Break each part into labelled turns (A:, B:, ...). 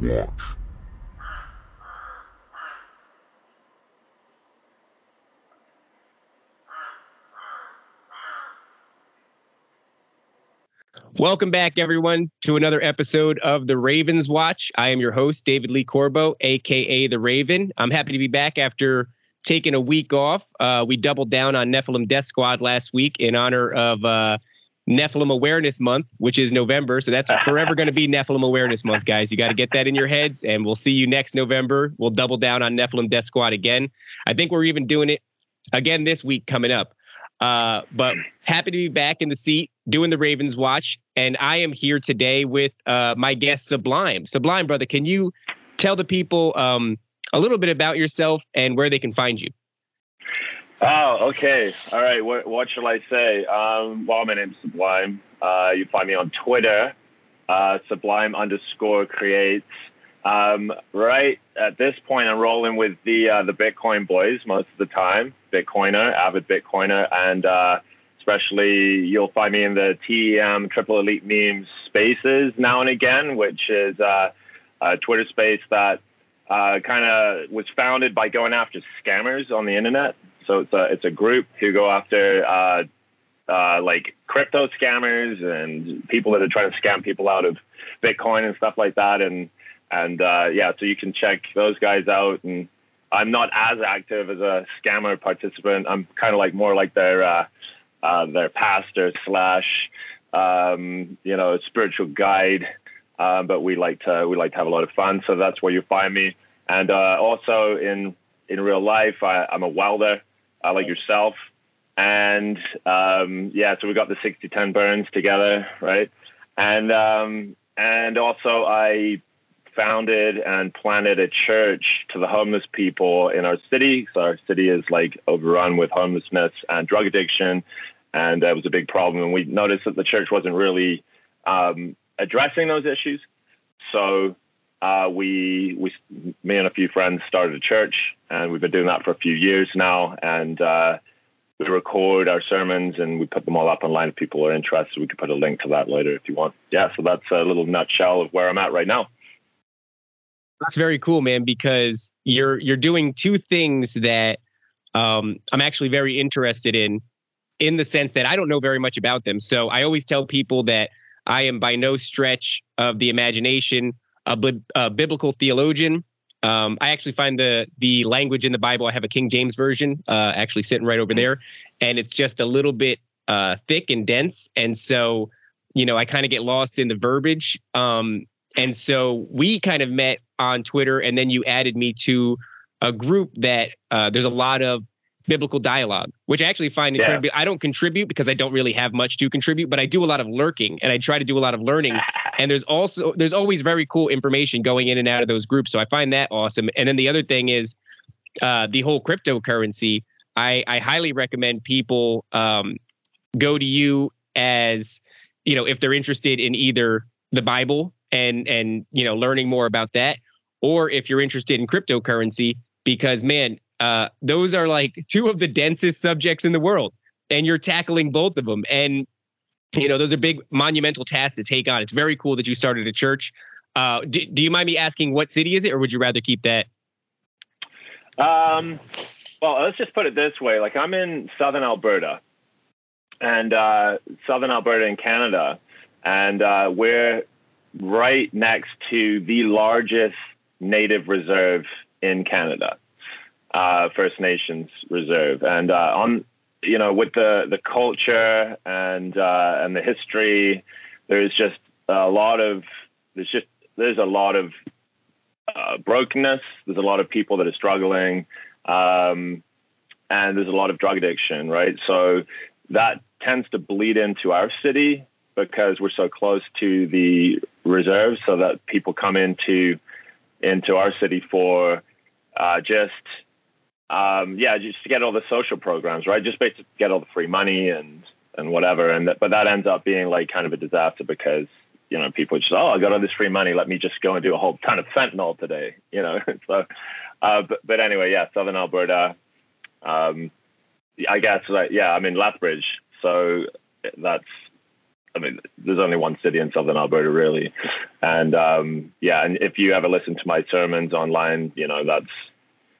A: Watch.
B: Welcome back, everyone, to another episode of the Ravens Watch. I am your host, David Lee Corbo, aka the Raven. I'm happy to be back after taking a week off. Uh, we doubled down on Nephilim Death Squad last week in honor of uh, Nephilim Awareness Month, which is November. So that's forever going to be Nephilim Awareness Month, guys. You got to get that in your heads, and we'll see you next November. We'll double down on Nephilim Death Squad again. I think we're even doing it again this week coming up. Uh, but happy to be back in the seat doing the Ravens watch. And I am here today with uh, my guest, Sublime. Sublime, brother, can you tell the people um, a little bit about yourself and where they can find you?
C: Oh, okay. All right. What, what shall I say? Um, well, my name's Sublime. Uh, you find me on Twitter, uh, Sublime underscore creates. Um, right at this point, I'm rolling with the uh, the Bitcoin boys most of the time. Bitcoiner, avid Bitcoiner, and uh, especially you'll find me in the TEM Triple Elite Memes spaces now and again, which is uh, a Twitter space that uh, kind of was founded by going after scammers on the internet. So it's a it's a group who go after uh, uh, like crypto scammers and people that are trying to scam people out of Bitcoin and stuff like that. And and uh, yeah, so you can check those guys out. And I'm not as active as a scammer participant. I'm kind of like more like their uh, uh, their pastor slash um, you know spiritual guide. Uh, but we like to we like to have a lot of fun, so that's where you find me. And also in in real life, I, I'm a welder, uh, like yourself. And um, yeah, so we got the 60-10 burns together, right? And um, and also I founded and planted a church to the homeless people in our city. So our city is like overrun with homelessness and drug addiction, and that was a big problem. And we noticed that the church wasn't really um, addressing those issues. So uh, we we me and a few friends started a church, and we've been doing that for a few years now. And uh, we record our sermons and we put them all up online. If people are interested, we could put a link to that later if you want. Yeah, so that's a little nutshell of where I'm at right now.
B: That's very cool, man, because you're you're doing two things that um, I'm actually very interested in, in the sense that I don't know very much about them. So I always tell people that I am by no stretch of the imagination a, a biblical theologian. Um, I actually find the the language in the Bible. I have a King James version, uh, actually sitting right over there, and it's just a little bit uh, thick and dense, and so you know I kind of get lost in the verbiage. Um, and so we kind of met on Twitter, and then you added me to a group that uh, there's a lot of biblical dialogue, which I actually find incredibly. Yeah. I don't contribute because I don't really have much to contribute, but I do a lot of lurking and I try to do a lot of learning. and there's also there's always very cool information going in and out of those groups, so I find that awesome. And then the other thing is uh, the whole cryptocurrency. I, I highly recommend people um, go to you as you know if they're interested in either the Bible and and you know learning more about that, or if you're interested in cryptocurrency because man uh, those are like two of the densest subjects in the world, and you're tackling both of them. And you know, those are big monumental tasks to take on. It's very cool that you started a church. Uh, do, do you mind me asking what city is it, or would you rather keep that?
C: Um, well, let's just put it this way: like I'm in southern Alberta, and uh, southern Alberta in Canada, and uh, we're right next to the largest native reserve in Canada uh, First Nations reserve, and uh, on you know with the the culture and uh, and the history, there's just a lot of there's just there's a lot of uh, brokenness. There's a lot of people that are struggling, um, and there's a lot of drug addiction, right? So that tends to bleed into our city because we're so close to the reserve, so that people come into into our city for uh, just um, yeah, just to get all the social programs, right? Just basically get all the free money and and whatever. And but that ends up being like kind of a disaster because you know people just oh I got all this free money, let me just go and do a whole ton of fentanyl today, you know. so, uh, but, but anyway, yeah, Southern Alberta. Um, I guess like yeah, I'm in Lethbridge, so that's I mean, there's only one city in southern Alberta, really. And um, yeah, and if you ever listen to my sermons online, you know, that's,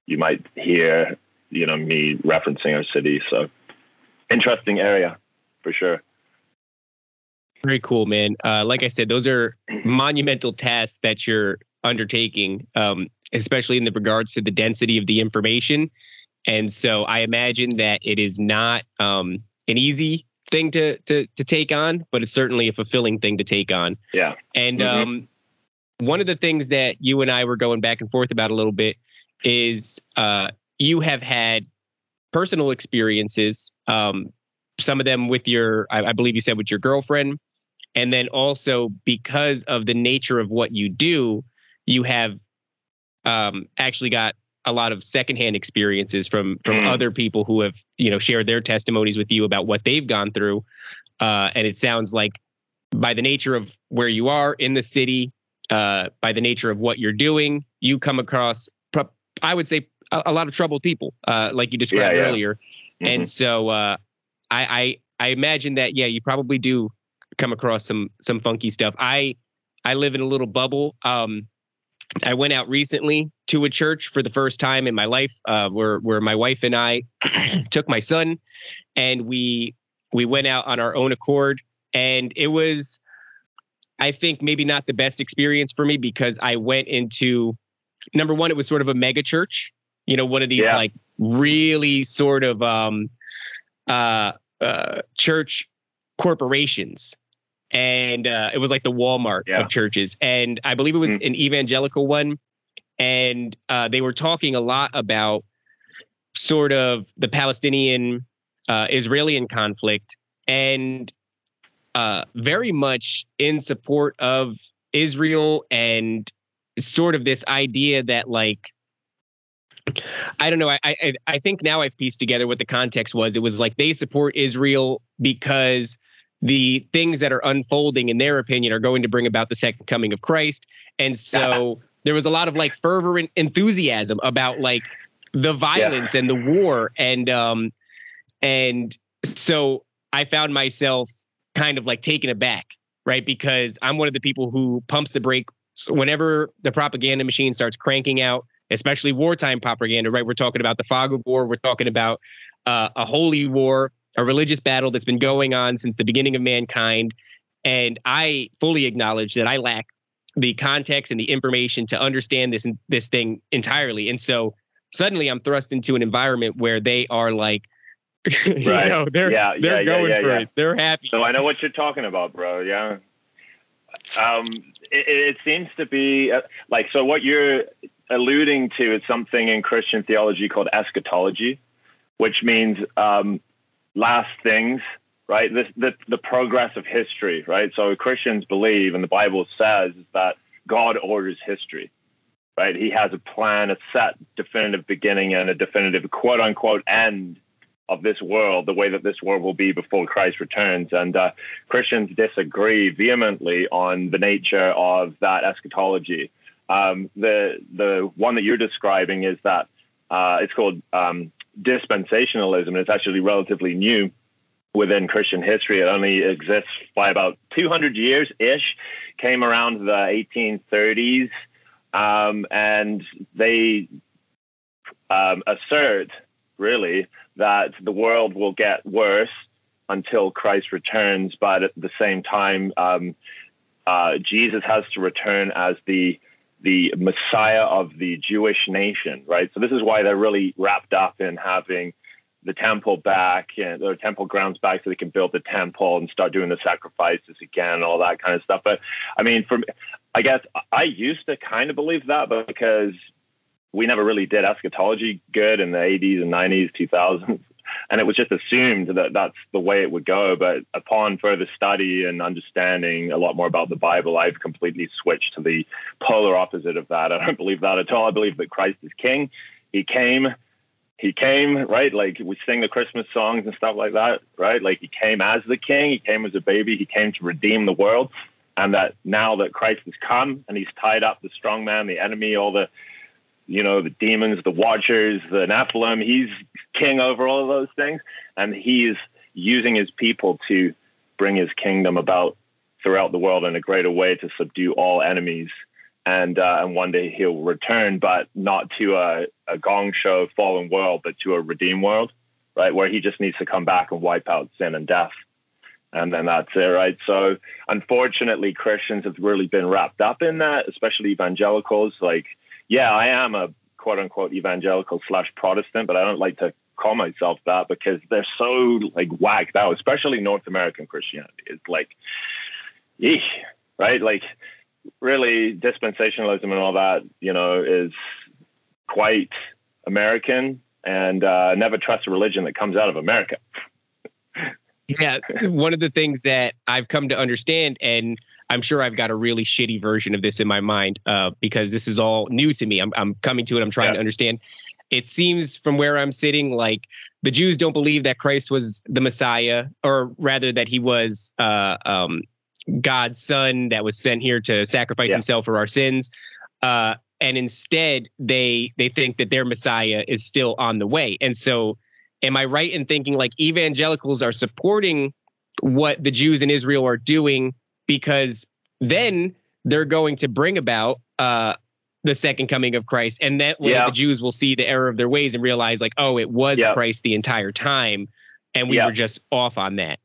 C: you might hear, you know, me referencing our city. So interesting area for sure.
B: Very cool, man. Uh, like I said, those are monumental tasks that you're undertaking, um, especially in the regards to the density of the information. And so I imagine that it is not um, an easy thing to to to take on, but it's certainly a fulfilling thing to take on.
C: Yeah.
B: And mm-hmm. um, one of the things that you and I were going back and forth about a little bit is uh, you have had personal experiences. Um, some of them with your, I, I believe you said with your girlfriend, and then also because of the nature of what you do, you have um, actually got a lot of secondhand experiences from from mm. other people who have you know shared their testimonies with you about what they've gone through uh, and it sounds like by the nature of where you are in the city uh, by the nature of what you're doing you come across i would say a, a lot of troubled people uh, like you described yeah, yeah. earlier mm-hmm. and so uh, I, I i imagine that yeah you probably do come across some some funky stuff i i live in a little bubble um I went out recently to a church for the first time in my life, uh, where where my wife and I took my son, and we we went out on our own accord, and it was, I think, maybe not the best experience for me because I went into number one, it was sort of a mega church, you know, one of these yeah. like really sort of um, uh, uh, church corporations and uh, it was like the Walmart yeah. of churches. And I believe it was mm. an evangelical one, and uh, they were talking a lot about sort of the Palestinian uh, Israeli conflict, and uh, very much in support of Israel and sort of this idea that like I don't know. I, I I think now I've pieced together what the context was. It was like they support Israel because the things that are unfolding, in their opinion, are going to bring about the second coming of Christ. And so there was a lot of like fervor enthusiasm about like the violence yeah. and the war. And um and so I found myself kind of like taken aback, right? Because I'm one of the people who pumps the brake whenever the propaganda machine starts cranking out, especially wartime propaganda, right? We're talking about the fog of war. We're talking about uh, a holy war a religious battle that's been going on since the beginning of mankind. And I fully acknowledge that I lack the context and the information to understand this this thing entirely. And so suddenly I'm thrust into an environment where they are like, right. you know, they're yeah, they're yeah, going yeah, for it. They're happy.
C: So I know what you're talking about, bro. Yeah. Um, it, it seems to be uh, like so. What you're alluding to is something in Christian theology called eschatology, which means um, last things, right? This, the, the progress of history, right? So Christians believe, and the Bible says, that God orders history, right? He has a plan, a set definitive beginning and a definitive quote unquote end of this world, the way that this world will be before Christ returns. And uh, Christians disagree vehemently on the nature of that eschatology. Um, the the one that you're describing is that uh, it's called um, dispensationalism, and it's actually relatively new within Christian history. It only exists by about 200 years ish, came around the 1830s, um, and they um, assert really that the world will get worse until Christ returns, but at the same time, um, uh, Jesus has to return as the the Messiah of the Jewish nation, right? So this is why they're really wrapped up in having the temple back and the temple grounds back so they can build the temple and start doing the sacrifices again and all that kind of stuff. But I mean, for I guess I used to kind of believe that, but because we never really did eschatology good in the 80s and 90s, 2000s and it was just assumed that that's the way it would go. But upon further study and understanding a lot more about the Bible, I've completely switched to the polar opposite of that. I don't believe that at all. I believe that Christ is King. He came. He came, right? Like we sing the Christmas songs and stuff like that, right? Like he came as the king, he came as a baby, he came to redeem the world. And that now that Christ has come and he's tied up the strong man, the enemy, all the you know, the demons, the watchers, the Nephilim. He's king over all of those things. And he's using his people to bring his kingdom about throughout the world in a greater way to subdue all enemies. And, uh, and one day he'll return, but not to a, a gong show fallen world, but to a redeemed world, right? Where he just needs to come back and wipe out sin and death. And then that's it, right? So unfortunately, Christians have really been wrapped up in that, especially evangelicals. Like, yeah, I am a quote unquote evangelical slash Protestant, but I don't like to call myself that because they're so like whacked out, especially North American Christianity. It's like, eesh, right? Like, really, dispensationalism and all that, you know, is quite American and uh, never trust a religion that comes out of America.
B: yeah, one of the things that I've come to understand, and I'm sure I've got a really shitty version of this in my mind uh, because this is all new to me. I'm, I'm coming to it. I'm trying yeah. to understand it seems from where I'm sitting like the Jews don't believe that Christ was the Messiah, or rather that he was uh, um, God's son that was sent here to sacrifice yeah. himself for our sins. Uh, and instead, they they think that their Messiah is still on the way. And so, am I right in thinking like evangelicals are supporting what the Jews in Israel are doing because then they're going to bring about uh, the second coming of Christ. And that way yeah. the Jews will see the error of their ways and realize, like, oh, it was yeah. Christ the entire time. And we yeah. were just off on that.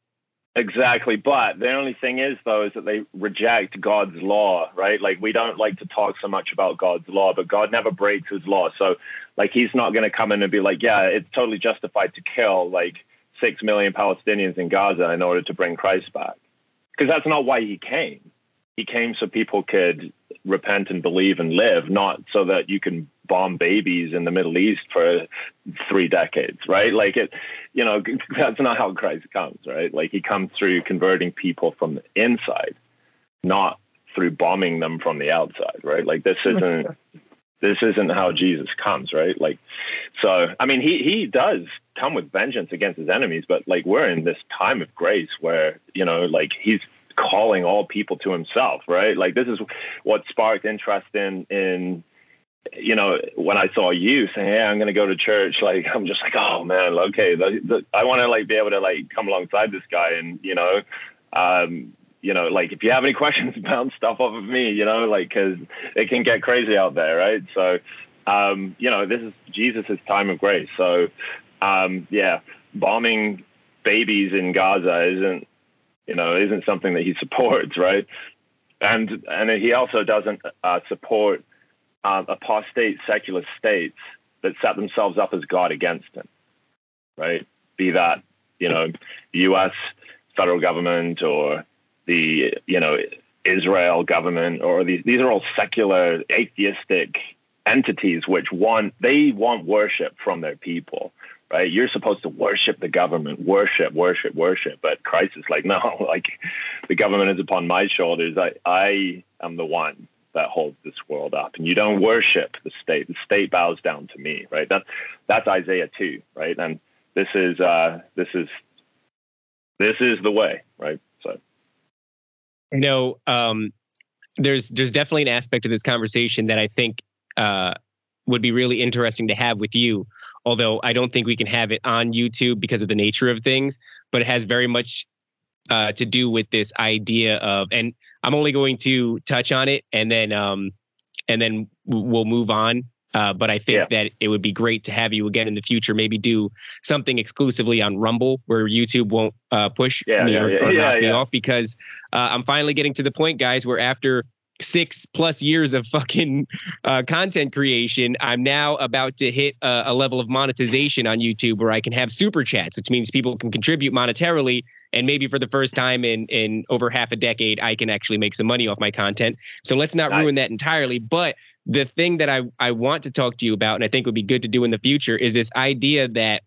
C: Exactly. But the only thing is, though, is that they reject God's law, right? Like, we don't like to talk so much about God's law, but God never breaks his law. So, like, he's not going to come in and be like, yeah, it's totally justified to kill like six million Palestinians in Gaza in order to bring Christ back. Because that's not why he came. He came so people could repent and believe and live, not so that you can bomb babies in the Middle East for three decades, right? Like it, you know, that's not how Christ comes, right? Like he comes through converting people from the inside, not through bombing them from the outside, right? Like this isn't this isn't how Jesus comes, right? Like so I mean he he does come with vengeance against his enemies, but like we're in this time of grace where, you know, like he's calling all people to himself, right? Like this is what sparked interest in in you know when I saw you saying, "Hey, I'm going to go to church," like I'm just like, "Oh man, okay, the, the, I want to like be able to like come alongside this guy and you know." Um, you know, like if you have any questions, bounce stuff off of me, you know, like because it can get crazy out there, right? So, um, you know, this is Jesus' time of grace. So, um, yeah, bombing babies in Gaza isn't you know, isn't something that he supports, right? And and he also doesn't uh, support uh, apostate secular states that set themselves up as God against him, right? Be that you know, U.S. federal government or the you know Israel government or these these are all secular atheistic entities which want they want worship from their people right? You're supposed to worship the government, worship, worship, worship. But Christ is like, no, like the government is upon my shoulders. I, I am the one that holds this world up. And you don't worship the state. The state bows down to me, right? That, that's Isaiah 2, right? And this is, uh, this is, this is the way, right?
B: You know, um, there's, there's definitely an aspect of this conversation that I think, uh, would be really interesting to have with you. Although I don't think we can have it on YouTube because of the nature of things, but it has very much uh, to do with this idea of, and I'm only going to touch on it and then, um, and then we'll move on. Uh, but I think yeah. that it would be great to have you again in the future. Maybe do something exclusively on Rumble where YouTube won't uh, push
C: yeah,
B: me
C: yeah,
B: or,
C: or
B: knock me off because uh, I'm finally getting to the point, guys, where after six plus years of fucking uh, content creation, I'm now about to hit a, a, level of monetization on YouTube where I can have super chats, which means people can contribute monetarily. And maybe for the first time in in over half a decade, I can actually make some money off my content. So let's not ruin that entirely. But the thing that I, I want to talk to you about, and I think would be good to do in the future, is this idea that,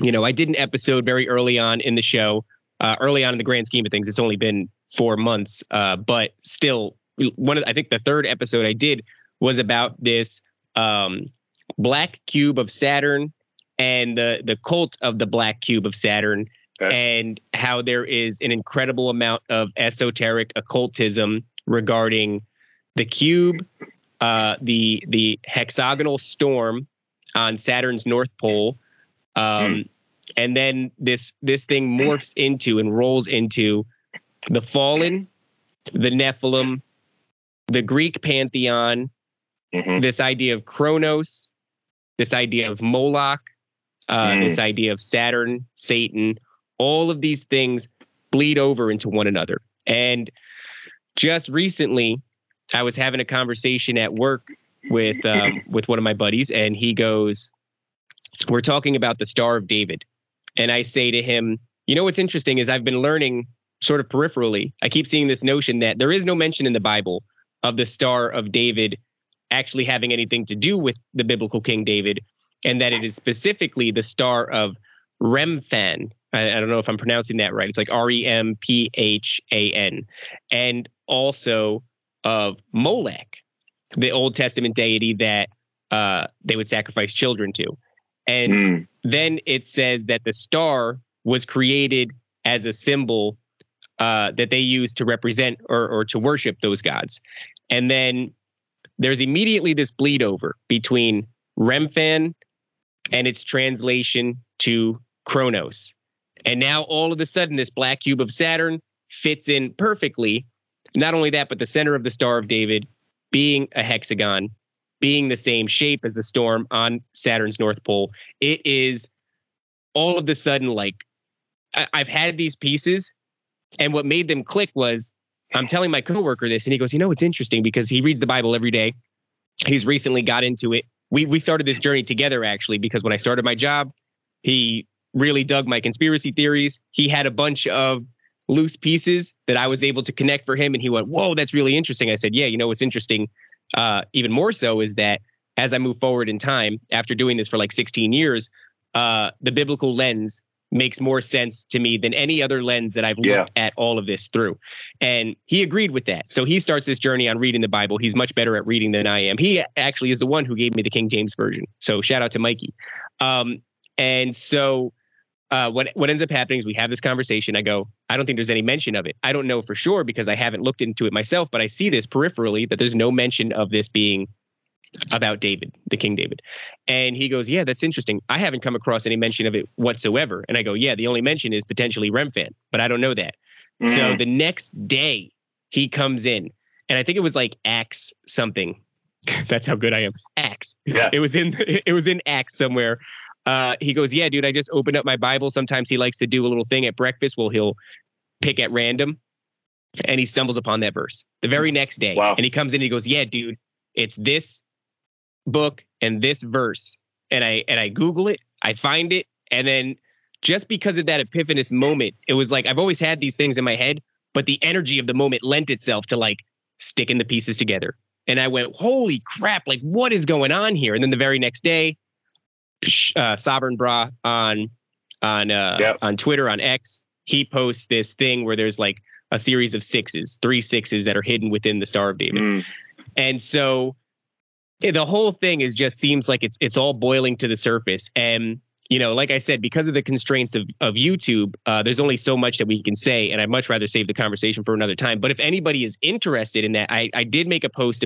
B: you know, I did an episode very early on in the show. Uh, early on in the grand scheme of things, it's only been four months, uh, but still one of I think the third episode I did was about this um, black cube of Saturn and the the cult of the black cube of Saturn okay. and how there is an incredible amount of esoteric occultism regarding the cube, uh, the the hexagonal storm on Saturn's north pole, um, mm. and then this this thing morphs into and rolls into the fallen, the Nephilim, the Greek pantheon,
C: Mhm.
B: this idea of Kronos, this idea of Moloch, uh,
C: Mm.
B: this idea of Saturn, Satan, all of these things bleed over into one another. And just recently, I was having a conversation at work with um, with one of my buddies, and he goes, "We're talking about the Star of David," and I say to him, "You know what's interesting is I've been learning sort of peripherally. I keep seeing this notion that there is no mention in the Bible of the Star of David actually having anything to do with the biblical King David, and that it is specifically the Star of Remphan. I, I don't know if I'm pronouncing that right. It's like R E M P H A N, and also of Molech, the Old Testament deity that uh, they would sacrifice children to. And
C: Mm.
B: then it says that the star was created as a symbol uh, that they use to represent or, or to worship those gods. And then there's immediately this bleed over between Remphan and its translation to Kronos. And now all of a sudden, this black cube of Saturn fits in perfectly. Not only that, but the center of the Star of David being a hexagon, being the same shape as the storm on Saturn's North Pole. It is all of a sudden like I, I've had these pieces, and what made them click was I'm telling my coworker this, and he goes, "You know, it's interesting because he reads the Bible every day. He's recently got into it. We we started this journey together actually because when I started my job, he really dug my conspiracy theories. He had a bunch of loose pieces that I was able to connect for him, and he went, "Whoa, that's really interesting." I said, "Yeah, you know what's interesting, uh, even more so is that as I move forward in time, after doing this for like 16 years, uh, the biblical lens." Makes more sense to me than any other lens that I've looked
C: Yeah.
B: at all of this through. And he agreed with that. So he starts this journey on reading the Bible. He's much better at reading than I am. He actually is the one who gave me the King James version. So shout out to Mikey. Um, and so uh, what what ends up happening is we have this conversation. I go, I don't think there's any mention of it. I don't know for sure because I haven't looked into it myself, but I see this peripherally that there's no mention of this being about David, the King David. And he goes, Yeah, that's interesting. I haven't come across any mention of it whatsoever. And I go, Yeah, the only mention is potentially Remphan, but I don't know that. So
C: Mm.
B: the next day he comes in, and I think it was like Acts something. That's how good I am. Acts.
C: Yeah.
B: It was in it was in Acts somewhere. Uh, he goes, yeah, dude. I just opened up my Bible. Sometimes he likes to do a little thing at breakfast. Well, he'll pick at random, and he stumbles upon that verse the very next day.
C: Wow.
B: And he comes in. and He goes, yeah, dude. It's this book and this verse. And I and I Google it. I find it, and then just because of that epiphanous moment, it was like I've always had these things in my head, but the energy of the moment lent itself to like sticking the pieces together. And I went, holy crap, like what is going on here? And then the very next day, uh, Sovereign Bra on on uh,
C: Yep.
B: on Twitter on X, he posts this thing where there's like a series of sixes, three sixes that are hidden within the Star of David.
C: Mm.
B: And so the whole thing is just seems like it's it's all boiling to the surface. And you know, like I said, because of the constraints of of YouTube, uh, there's only so much that we can say, and I'd much rather save the conversation for another time. But if anybody is interested in that, I I did make a post,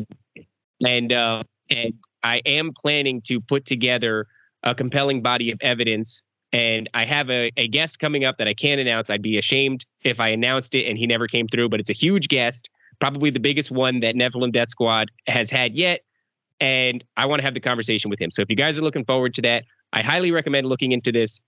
B: and uh, and I am planning to put together a compelling body of evidence. And I have a, a guest coming up that I can't announce. I'd be ashamed if I announced it and he never came through, but it's a huge guest, probably the biggest one that Nephilim Death Squad has had yet. And I want to have the conversation with him. So if you guys are looking forward to that, I highly recommend looking into this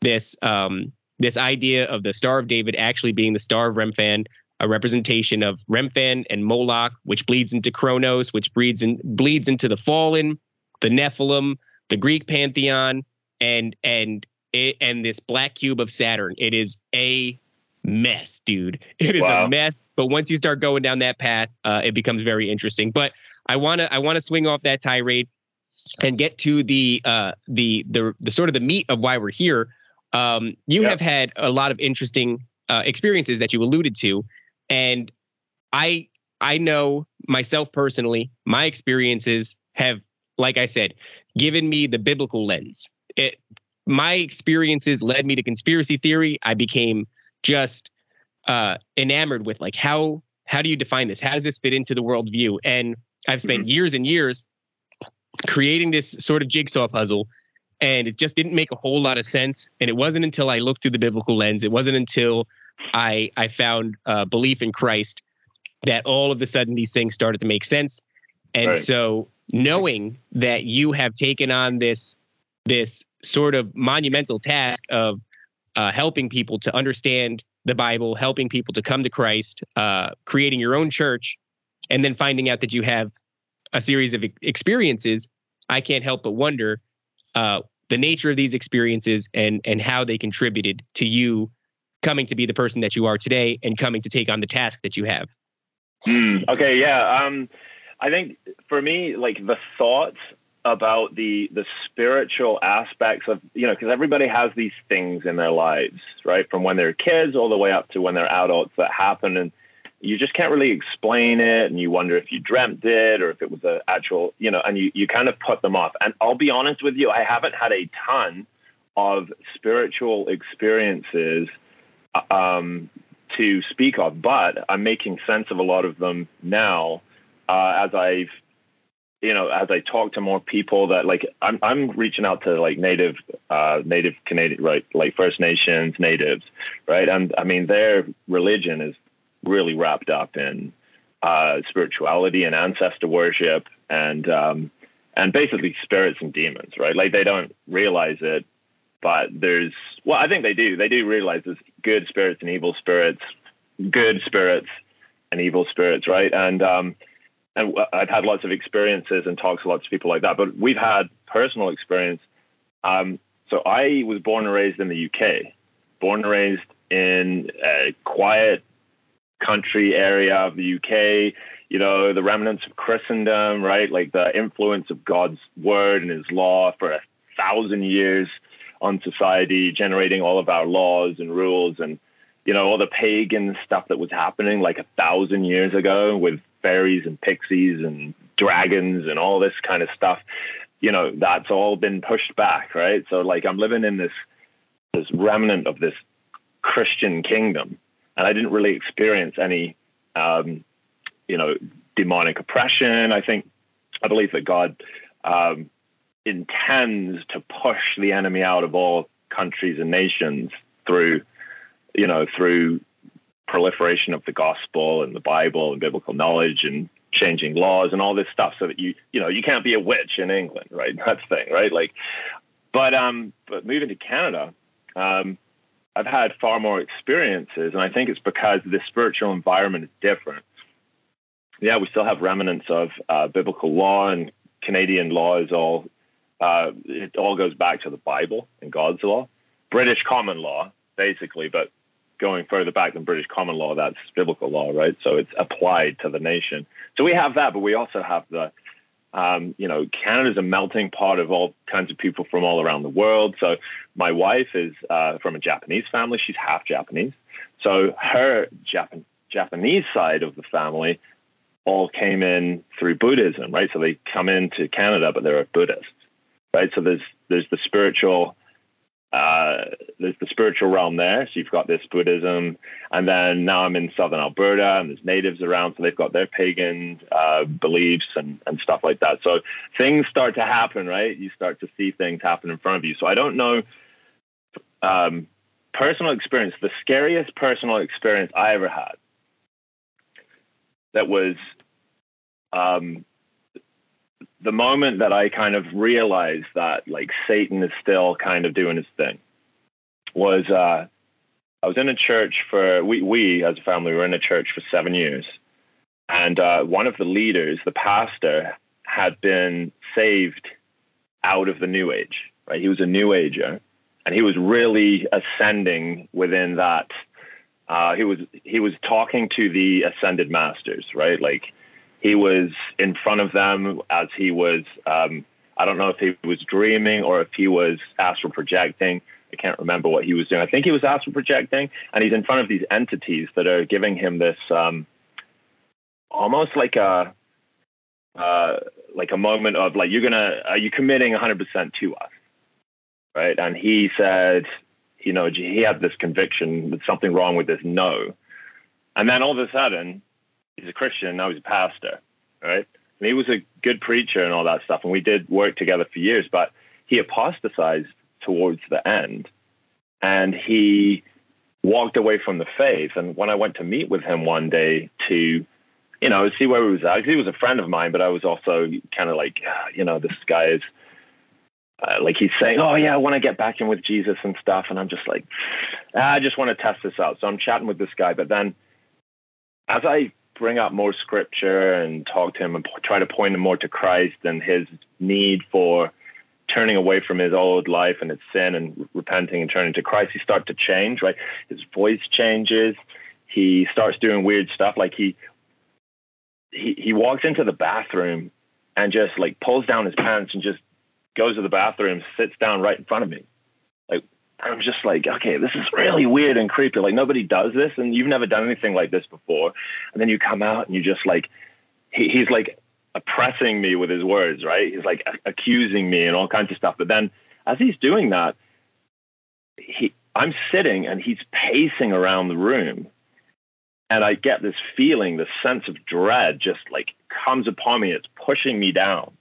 B: this um this idea of the Star of David actually being the Star of Remphan, a representation of Remphan and Moloch, which bleeds into Kronos, which bleeds in, bleeds into the Fallen, the Nephilim, the Greek pantheon, and and it, and this black cube of Saturn. It is a mess, dude. It is
C: Wow.
B: a mess. But once you start going down that path, uh, it becomes very interesting. But I wanna I wanna swing off that tirade and get to the uh, the the the sort of the meat of why we're here. Um, you
C: Yep.
B: have had a lot of interesting uh, experiences that you alluded to, and I I know myself personally, my experiences have, like I said, given me the biblical lens. It my experiences led me to conspiracy theory. I became just uh, enamored with like how how do you define this? How does this fit into the worldview? And I've spent years and years creating this sort of jigsaw puzzle and it just didn't make a whole lot of sense. And it wasn't until I looked through the biblical lens, it wasn't until I I found uh, belief in Christ that all of a sudden these things started to make sense. And right. so knowing that you have taken on this this sort of monumental task of uh, helping people to understand the Bible, helping people to come to Christ, uh, creating your own church, and then finding out that you have a series of experiences, I can't help but wonder uh, the nature of these experiences and and how they contributed to you coming to be the person that you are today and coming to take on the task that you have.
C: Mm, okay, yeah. Um, I think for me, like the thoughts about the the spiritual aspects of you know because everybody has these things in their lives right from when they're kids all the way up to when they're adults that happen and you just can't really explain it and you wonder if you dreamt it or if it was an actual you know and you, you kind of put them off and i'll be honest with you i haven't had a ton of spiritual experiences um, to speak of but i'm making sense of a lot of them now uh, as i've you know, as I talk to more people that like I'm I'm reaching out to like native uh native Canadian right like First Nations natives, right? And I mean their religion is really wrapped up in uh spirituality and ancestor worship and um and basically spirits and demons, right? Like they don't realize it, but there's well, I think they do. They do realize there's good spirits and evil spirits, good spirits and evil spirits, right? And um and I've had lots of experiences and talks to lots of people like that. But we've had personal experience. Um, so I was born and raised in the UK, born and raised in a quiet country area of the UK. You know, the remnants of Christendom, right? Like the influence of God's word and His law for a thousand years on society, generating all of our laws and rules and you know all the pagan stuff that was happening like a thousand years ago with fairies and pixies and dragons and all this kind of stuff, you know, that's all been pushed back, right? So like I'm living in this this remnant of this Christian kingdom, and I didn't really experience any, um, you know, demonic oppression. I think I believe that God um, intends to push the enemy out of all countries and nations through, you know, through proliferation of the gospel and the Bible and biblical knowledge and changing laws and all this stuff so that you you know you can't be a witch in England, right? That's the thing, right? Like, but um, but moving to Canada, um, I've had far more experiences, and I think it's because the spiritual environment is different. Yeah, we still have remnants of uh, biblical law, and Canadian law is all uh, it all goes back to the Bible and God's law, British common law, basically, but going further back than British common law, that's biblical law, right? So it's applied to the nation. So we have that, but we also have the, um, you know, Canada's a melting pot of all kinds of people from all around the world. So my wife is uh, from a Japanese family; she's half Japanese. So her Japan- Japanese side of the family all came in through Buddhism, right? So they come into Canada, but they're Buddhists, right? So there's there's the spiritual uh, there's the spiritual realm there. So you've got this Buddhism, and then now I'm in southern Alberta, and there's natives around, so they've got their pagan uh, beliefs and and stuff like that. So things start to happen, right? You start to see things happen in front of you. So I don't know. Um, personal experience, the scariest personal experience I ever had that was um, the moment that I kind of realized that like Satan is still kind of doing his thing was uh, I was in a church for we we as a family were in a church for seven years, and uh, one of the leaders, the pastor, had been saved out of the New Age. Right, he was a New Ager, and he was really ascending within that. Uh, he was he was talking to the ascended masters, right, like he was in front of them as he was um, I don't know if he was dreaming or if he was astral projecting. I can't remember what he was doing. I think he was astral projecting, and he's in front of these entities that are giving him this um, almost like a uh, like a moment of like you're gonna are you committing 100% to us, right? And he said, you know, he had this conviction that something wrong with this no, and then all of a sudden he's a Christian, and now he's a pastor, right? And he was a good preacher and all that stuff. And we did work together for years, but he apostatized towards the end and he walked away from the faith. And when I went to meet with him one day to, you know, see where he was at, he was a friend of mine, but I was also kind of like, ah, you know, this guy is uh, like he's saying, "Oh yeah, I want to get back in with Jesus and stuff," and I'm just like, ah, "I just want to test this out." So I'm chatting with this guy, but then as I bring up more scripture and talk to him and try to point him more to Christ and his need for turning away from his old life and its sin and repenting and turning to Christ, he starts to change, right? His voice changes. He starts doing weird stuff. Like he, he, he walks into the bathroom and just like pulls down his pants and just goes to the bathroom, sits down right in front of me. Like, I'm just like, okay, this is really weird and creepy. Like nobody does this and you've never done anything like this before. And then you come out and you just like, he, he's like oppressing me with his words, right? He's like accusing me and all kinds of stuff. But then as he's doing that, he, I'm sitting and he's pacing around the room. And I get this feeling, this sense of dread just like comes upon me. It's pushing me down,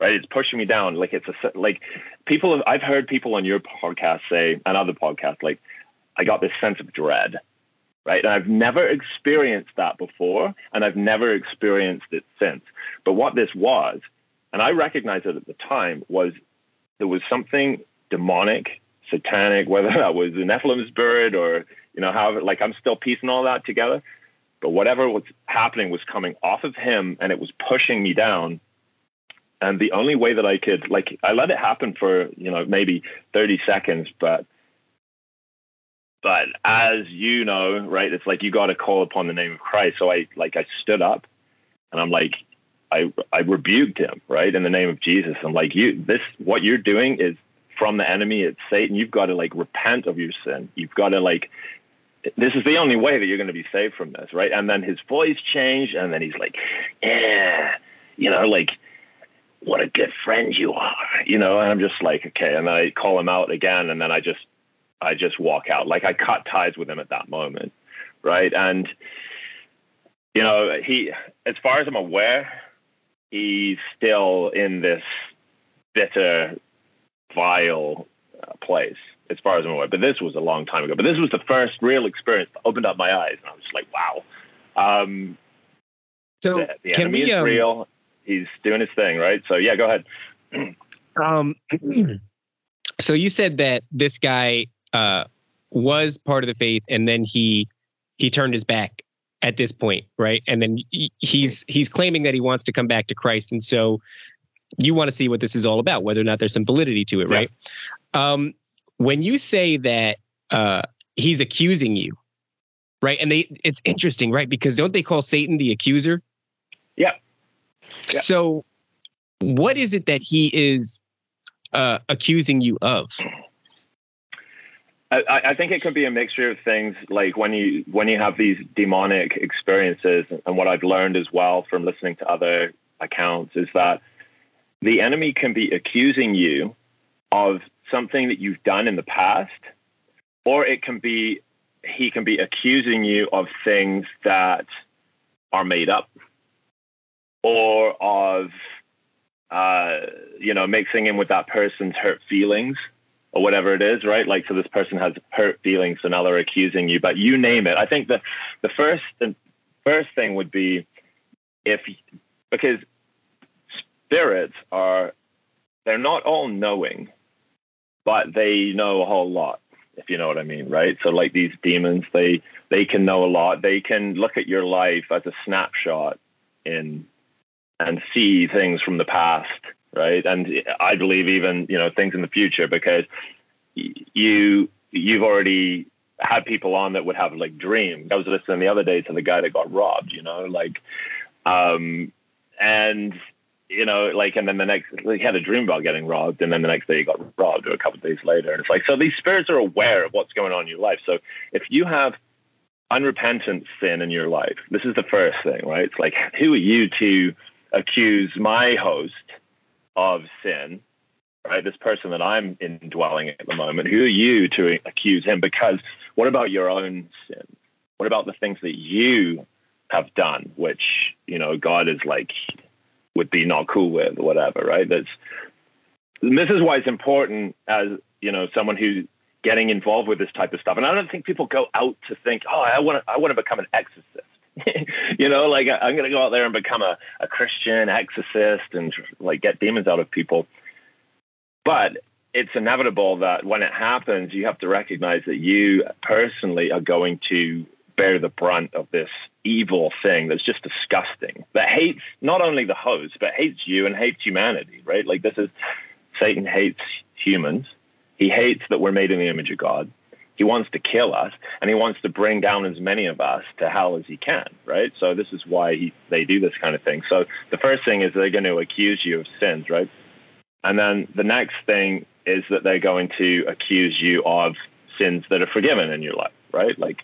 C: right? It's pushing me down. Like it's a, like people, I've heard people on your podcast say, and other podcasts, like, I got this sense of dread right? And I've never experienced that before, and I've never experienced it since. But what this was, and I recognized it at the time, was there was something demonic, satanic, whether that was the Nephilim spirit or, you know, however, like I'm still piecing all that together. But whatever was happening was coming off of him and it was pushing me down. And the only way that I could, like, I let it happen for, you know, maybe 30 seconds, but but as you know, right, it's like you got to call upon the name of Christ. So I like I stood up, and I'm like, I I rebuked him, right, in the name of Jesus. I'm like, you this what you're doing is from the enemy. It's Satan. You've got to like repent of your sin. You've got to like. This is the only way that you're going to be saved from this, right? And then his voice changed, and then he's like, yeah, you know, like what a good friend you are, you know. And I'm just like, okay. And then I call him out again, and then I just I just walk out. Like I cut ties with him at that moment, right? And you know, he, as far as I'm aware, he's still in this bitter, vile uh, place, as far as I'm aware. But this was a long time ago. But this was the first real experience that opened up my eyes, and I was just like, wow. Um,
B: so
C: the, the
B: can
C: enemy
B: we?
C: is
B: Um,
C: real. He's doing his thing, right? So yeah, go ahead.
B: um, so you said that this guy uh, was part of the faith, and then he he turned his back at this point, right? And then he's he's claiming that he wants to come back to Christ, and so you want to see what this is all about, whether or not there's some validity to it,
C: Yeah.
B: right? Um, when you say that uh, he's accusing you, right? And they it's interesting, right? Because don't they call Satan the accuser?
C: Yeah. Yeah.
B: So what is it that he is uh, accusing you of?
C: I, I think it could be a mixture of things. Like when you when you have these demonic experiences, and what I've learned as well from listening to other accounts is that the enemy can be accusing you of something that you've done in the past, or it can be he can be accusing you of things that are made up, or of uh, you know mixing in with that person's hurt feelings or whatever it is, right? Like, so this person has hurt feelings, so now they're accusing you. But you name it. I think the the first the first thing would be if because spirits are they're not all knowing, but they know a whole lot. If you know what I mean, right? So like these demons, they they can know a lot. They can look at your life as a snapshot in and see things from the past right? And I believe even you know things in the future because you you've already had people on that would have like dreams. I was listening the other day to the guy that got robbed, you know, like, um, and you know, like, and then the next he had a dream about getting robbed, and then the next day he got robbed, or a couple days later, and it's like so these spirits are aware of what's going on in your life. So if you have unrepentant sin in your life, this is the first thing, right? It's like who are you to accuse my host? of sin, right? This person that I'm indwelling at the moment, who are you to accuse him? Because what about your own sin? What about the things that you have done, which, you know, God is like, would be not cool with, whatever, right? That's this is why it's important as you know someone who's getting involved with this type of stuff. And I don't think people go out to think, oh, I want to I want to become an exorcist. you know, like I'm going to go out there and become a, a Christian exorcist and like get demons out of people. But it's inevitable that when it happens, you have to recognize that you personally are going to bear the brunt of this evil thing that's just disgusting, that hates not only the host, but hates you and hates humanity, right? Like this is Satan hates humans. He hates that we're made in the image of God. He wants to kill us and he wants to bring down as many of us to hell as he can, right? So this is why he, they do this kind of thing. So the first thing is they're going to accuse you of sins, right? And then the next thing is that they're going to accuse you of sins that are forgiven in your life, right? Like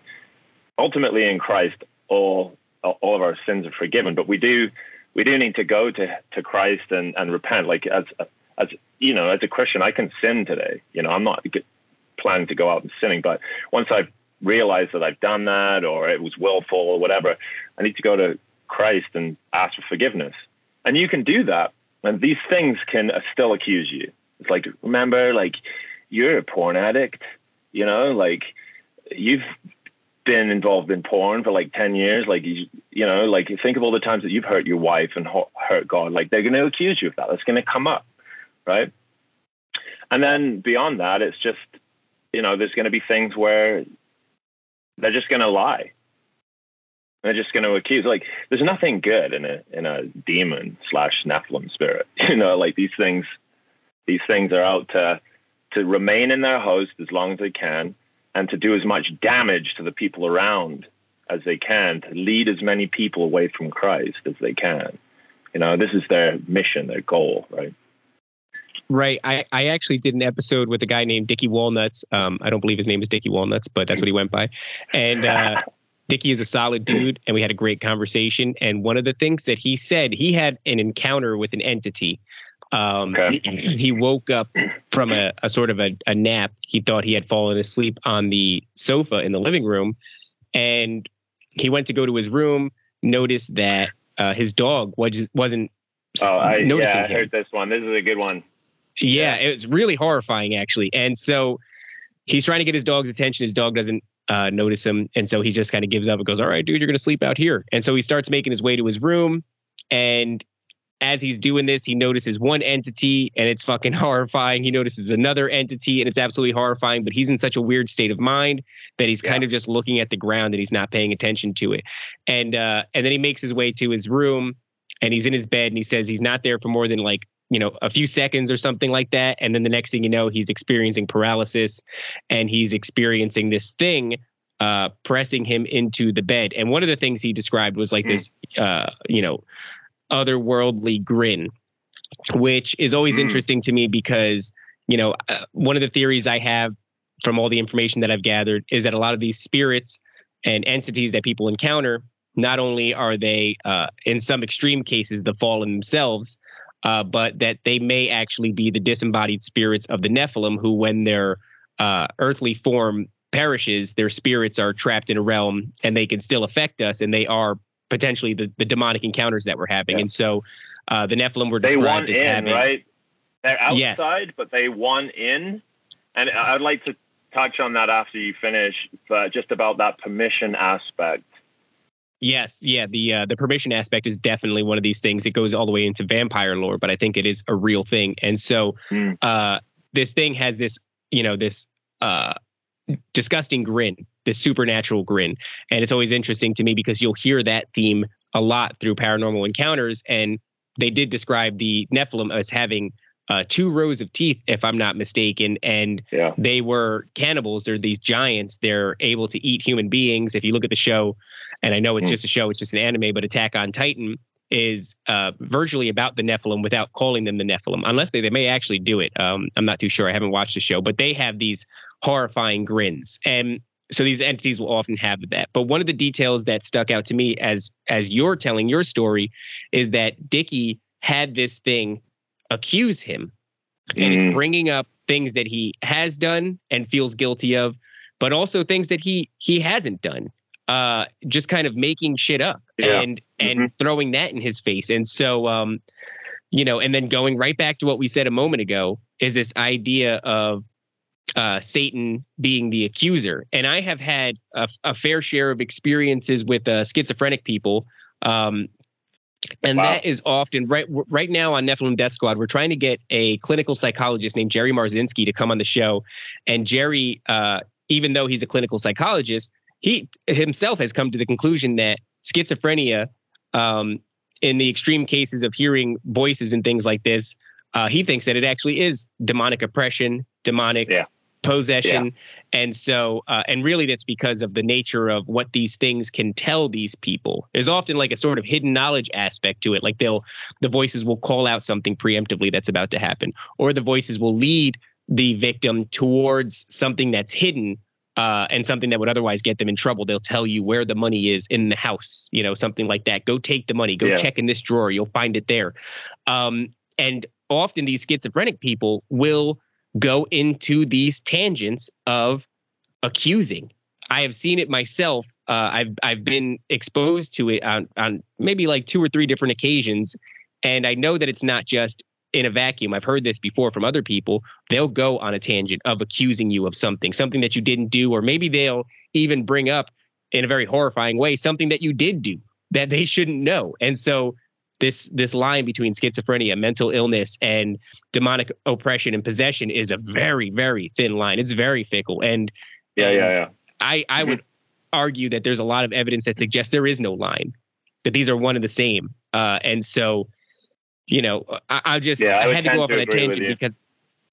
C: ultimately in Christ, all all of our sins are forgiven, but we do we do need to go to to Christ and and repent. Like as as you know, as a Christian, I can sin today. You know, I'm not planning to go out and sinning, but once I've realized that I've done that or it was willful or whatever, I need to go to Christ and ask for forgiveness. And you can do that, and these things can uh, still accuse you. It's like remember, like you're a porn addict. You know, like you've been involved in porn for like 10 years like you, you know like think of all the times that you've hurt your wife and hurt god like they're going to accuse you of that that's going to come up right and then beyond that it's just you know there's going to be things where they're just going to lie they're just going to accuse like there's nothing good in a in a demon slash nephilim spirit you know like these things these things are out to to remain in their host as long as they can and to do as much damage to the people around as they can, to lead as many people away from Christ as they can. You know, this is their mission, their goal, right?
B: Right. I, I actually did an episode with a guy named Dickie Walnuts. Um, I don't believe his name is Dickie Walnuts, but that's what he went by. And uh, Dickie is a solid dude, and we had a great conversation. And one of the things that he said, he had an encounter with an entity um, okay. He woke up from a, a sort of a, a, nap. He thought he had fallen asleep on the sofa in the living room, and he went to go to his room. Noticed that uh, his dog was wasn't.
C: Oh, I, noticing yeah, I him. heard this one. This is a good one.
B: Yeah, it was really horrifying actually. And so he's trying to get his dog's attention. His dog doesn't uh, notice him, and so he just kind of gives up and goes, "All right, dude, you're gonna sleep out here." And so he starts making his way to his room, and as he's doing this, he notices one entity and it's fucking horrifying. He notices another entity and it's absolutely horrifying, but he's in such a weird state of mind that he's yeah. kind of just looking at the ground and he's not paying attention to it. And uh, and then he makes his way to his room and he's in his bed and he says he's not there for more than like you know a few seconds or something like that and then the next thing you know he's experiencing paralysis and he's experiencing this thing uh, pressing him into the bed and one of the things he described was like mm. this uh, you know otherworldly grin, which is always mm. interesting to me because, you know, uh, one of the theories I have from all the information that I've gathered is that a lot of these spirits and entities that people encounter, not only are they, uh, in some extreme cases, the fallen themselves, uh, but that they may actually be the disembodied spirits of the Nephilim, who, when their uh, earthly form perishes, their spirits are trapped in a realm and they can still affect us, and they are potentially the, the demonic encounters that we're having. Yeah. And so uh, the Nephilim were described
C: they
B: as
C: in,
B: having
C: right. They're outside, yes. but they won in. And I'd like to touch on that after you finish, but just about that permission aspect.
B: Yes, yeah, the uh, the permission aspect is definitely one of these things. It goes all the way into vampire lore, but I think it is a real thing. And so mm. uh, this thing has this, you know, this uh, disgusting grin, this supernatural grin. And it's always interesting to me because you'll hear that theme a lot through paranormal encounters. And they did describe the Nephilim as having uh, two rows of teeth, if I'm not mistaken. And yeah. they were cannibals. They're these giants. They're able to eat human beings. If you look at the show, and I know it's mm. just a show, it's just an anime, but Attack on Titan is uh, virtually about the Nephilim without calling them the Nephilim, unless they, they may actually do it. Um, I'm not too sure. I haven't watched the show, but they have these horrifying grins. And so these entities will often have that. But one of the details that stuck out to me as as you're telling your story is that Dickie had this thing accuse him, and it's bringing up things that he has done and feels guilty of, but also things that he he hasn't done. Uh, just kind of making shit up yeah. and and mm-hmm. throwing that in his face. And so, um, you know, and then going right back to what we said a moment ago is this idea of uh, Satan being the accuser. And I have had a, a fair share of experiences with uh, schizophrenic people. Um, and wow. that is often right right now on Nephilim Death Squad. We're trying to get a clinical psychologist named Jerry Marzinsky to come on the show. And Jerry, uh, even though he's a clinical psychologist, he himself has come to the conclusion that schizophrenia, um, in the extreme cases of hearing voices and things like this, uh, he thinks that it actually is demonic oppression, demonic yeah possession. Yeah. And so, uh, and really that's because of the nature of what these things can tell these people. There's often like a sort of hidden knowledge aspect to it. Like they'll, the voices will call out something preemptively that's about to happen, or the voices will lead the victim towards something that's hidden. Uh, and something that would otherwise get them in trouble. They'll tell you where the money is in the house, you know, something like that. Go take the money. Go yeah. check in this drawer. You'll find it there. Um, and often these schizophrenic people will go into these tangents of accusing. I have seen it myself. Uh, I've I've been exposed to it on on maybe like two or three different occasions, and I know that it's not just in a vacuum. I've heard this before from other people. They'll go on a tangent of accusing you of something, something that you didn't do, or maybe they'll even bring up in a very horrifying way something that you did do that they shouldn't know. And so this this line between schizophrenia, mental illness, and demonic oppression and possession is a very very thin line. It's very fickle, and
C: yeah, yeah, yeah.
B: I I would argue that there's a lot of evidence that suggests there is no line, that these are one and the same. Uh, and so, you know, I, I just yeah, I, I had to go off on a tangent because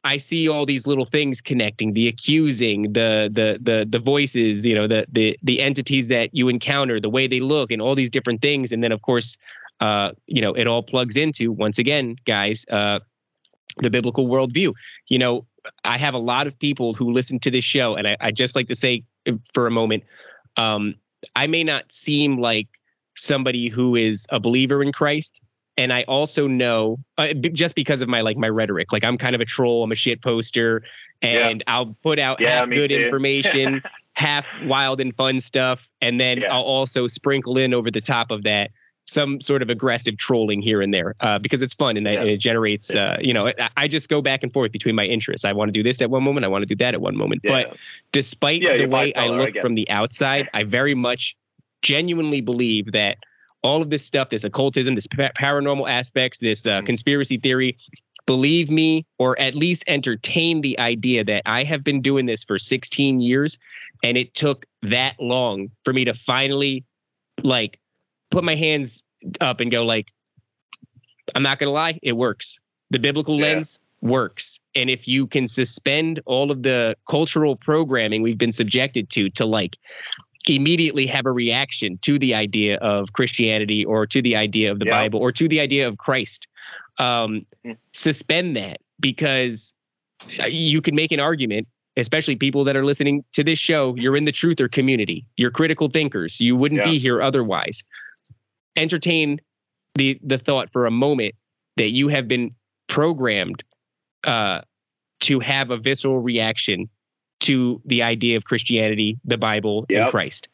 B: I see all these little things connecting the accusing, the the the the voices, you know, the the the entities that you encounter, the way they look, and all these different things. And then of course, uh, you know, it all plugs into once again, guys, uh, the biblical worldview. You know, I have a lot of people who listen to this show, and I, I just like to say for a moment, um, I may not seem like somebody who is a believer in Christ. And I also know uh, just because of my like my rhetoric, like I'm kind of a troll, I'm a shit poster, and yeah. I'll put out yeah, half good too. information, half wild and fun stuff, and then yeah. I'll also sprinkle in over the top of that some sort of aggressive trolling here and there uh, because it's fun and, yeah. it generates, uh, you know, I, I, just go back and forth between my interests. I want to do this at one moment. I want to do that at one moment. Yeah. But despite yeah, the way I look from the outside, I very much genuinely believe that all of this stuff, this occultism, this paranormal aspects, this uh, mm-hmm. conspiracy theory, believe me, or at least entertain the idea that I have been doing this for 16 years and it took that long for me to finally like put my hands up and go like, I'm not gonna lie, it works. The biblical yeah. lens works. And if you can suspend all of the cultural programming we've been subjected to to like immediately have a reaction to the idea of Christianity or to the idea of the yeah. Bible or to the idea of Christ, um, mm. suspend that because you can make an argument especially people that are listening to this show, you're in the truther community. You're critical thinkers. You wouldn't yeah. be here otherwise entertain the the thought for a moment that you have been programmed uh, to have a visceral reaction to the idea of Christianity, the Bible, yep. and Christ.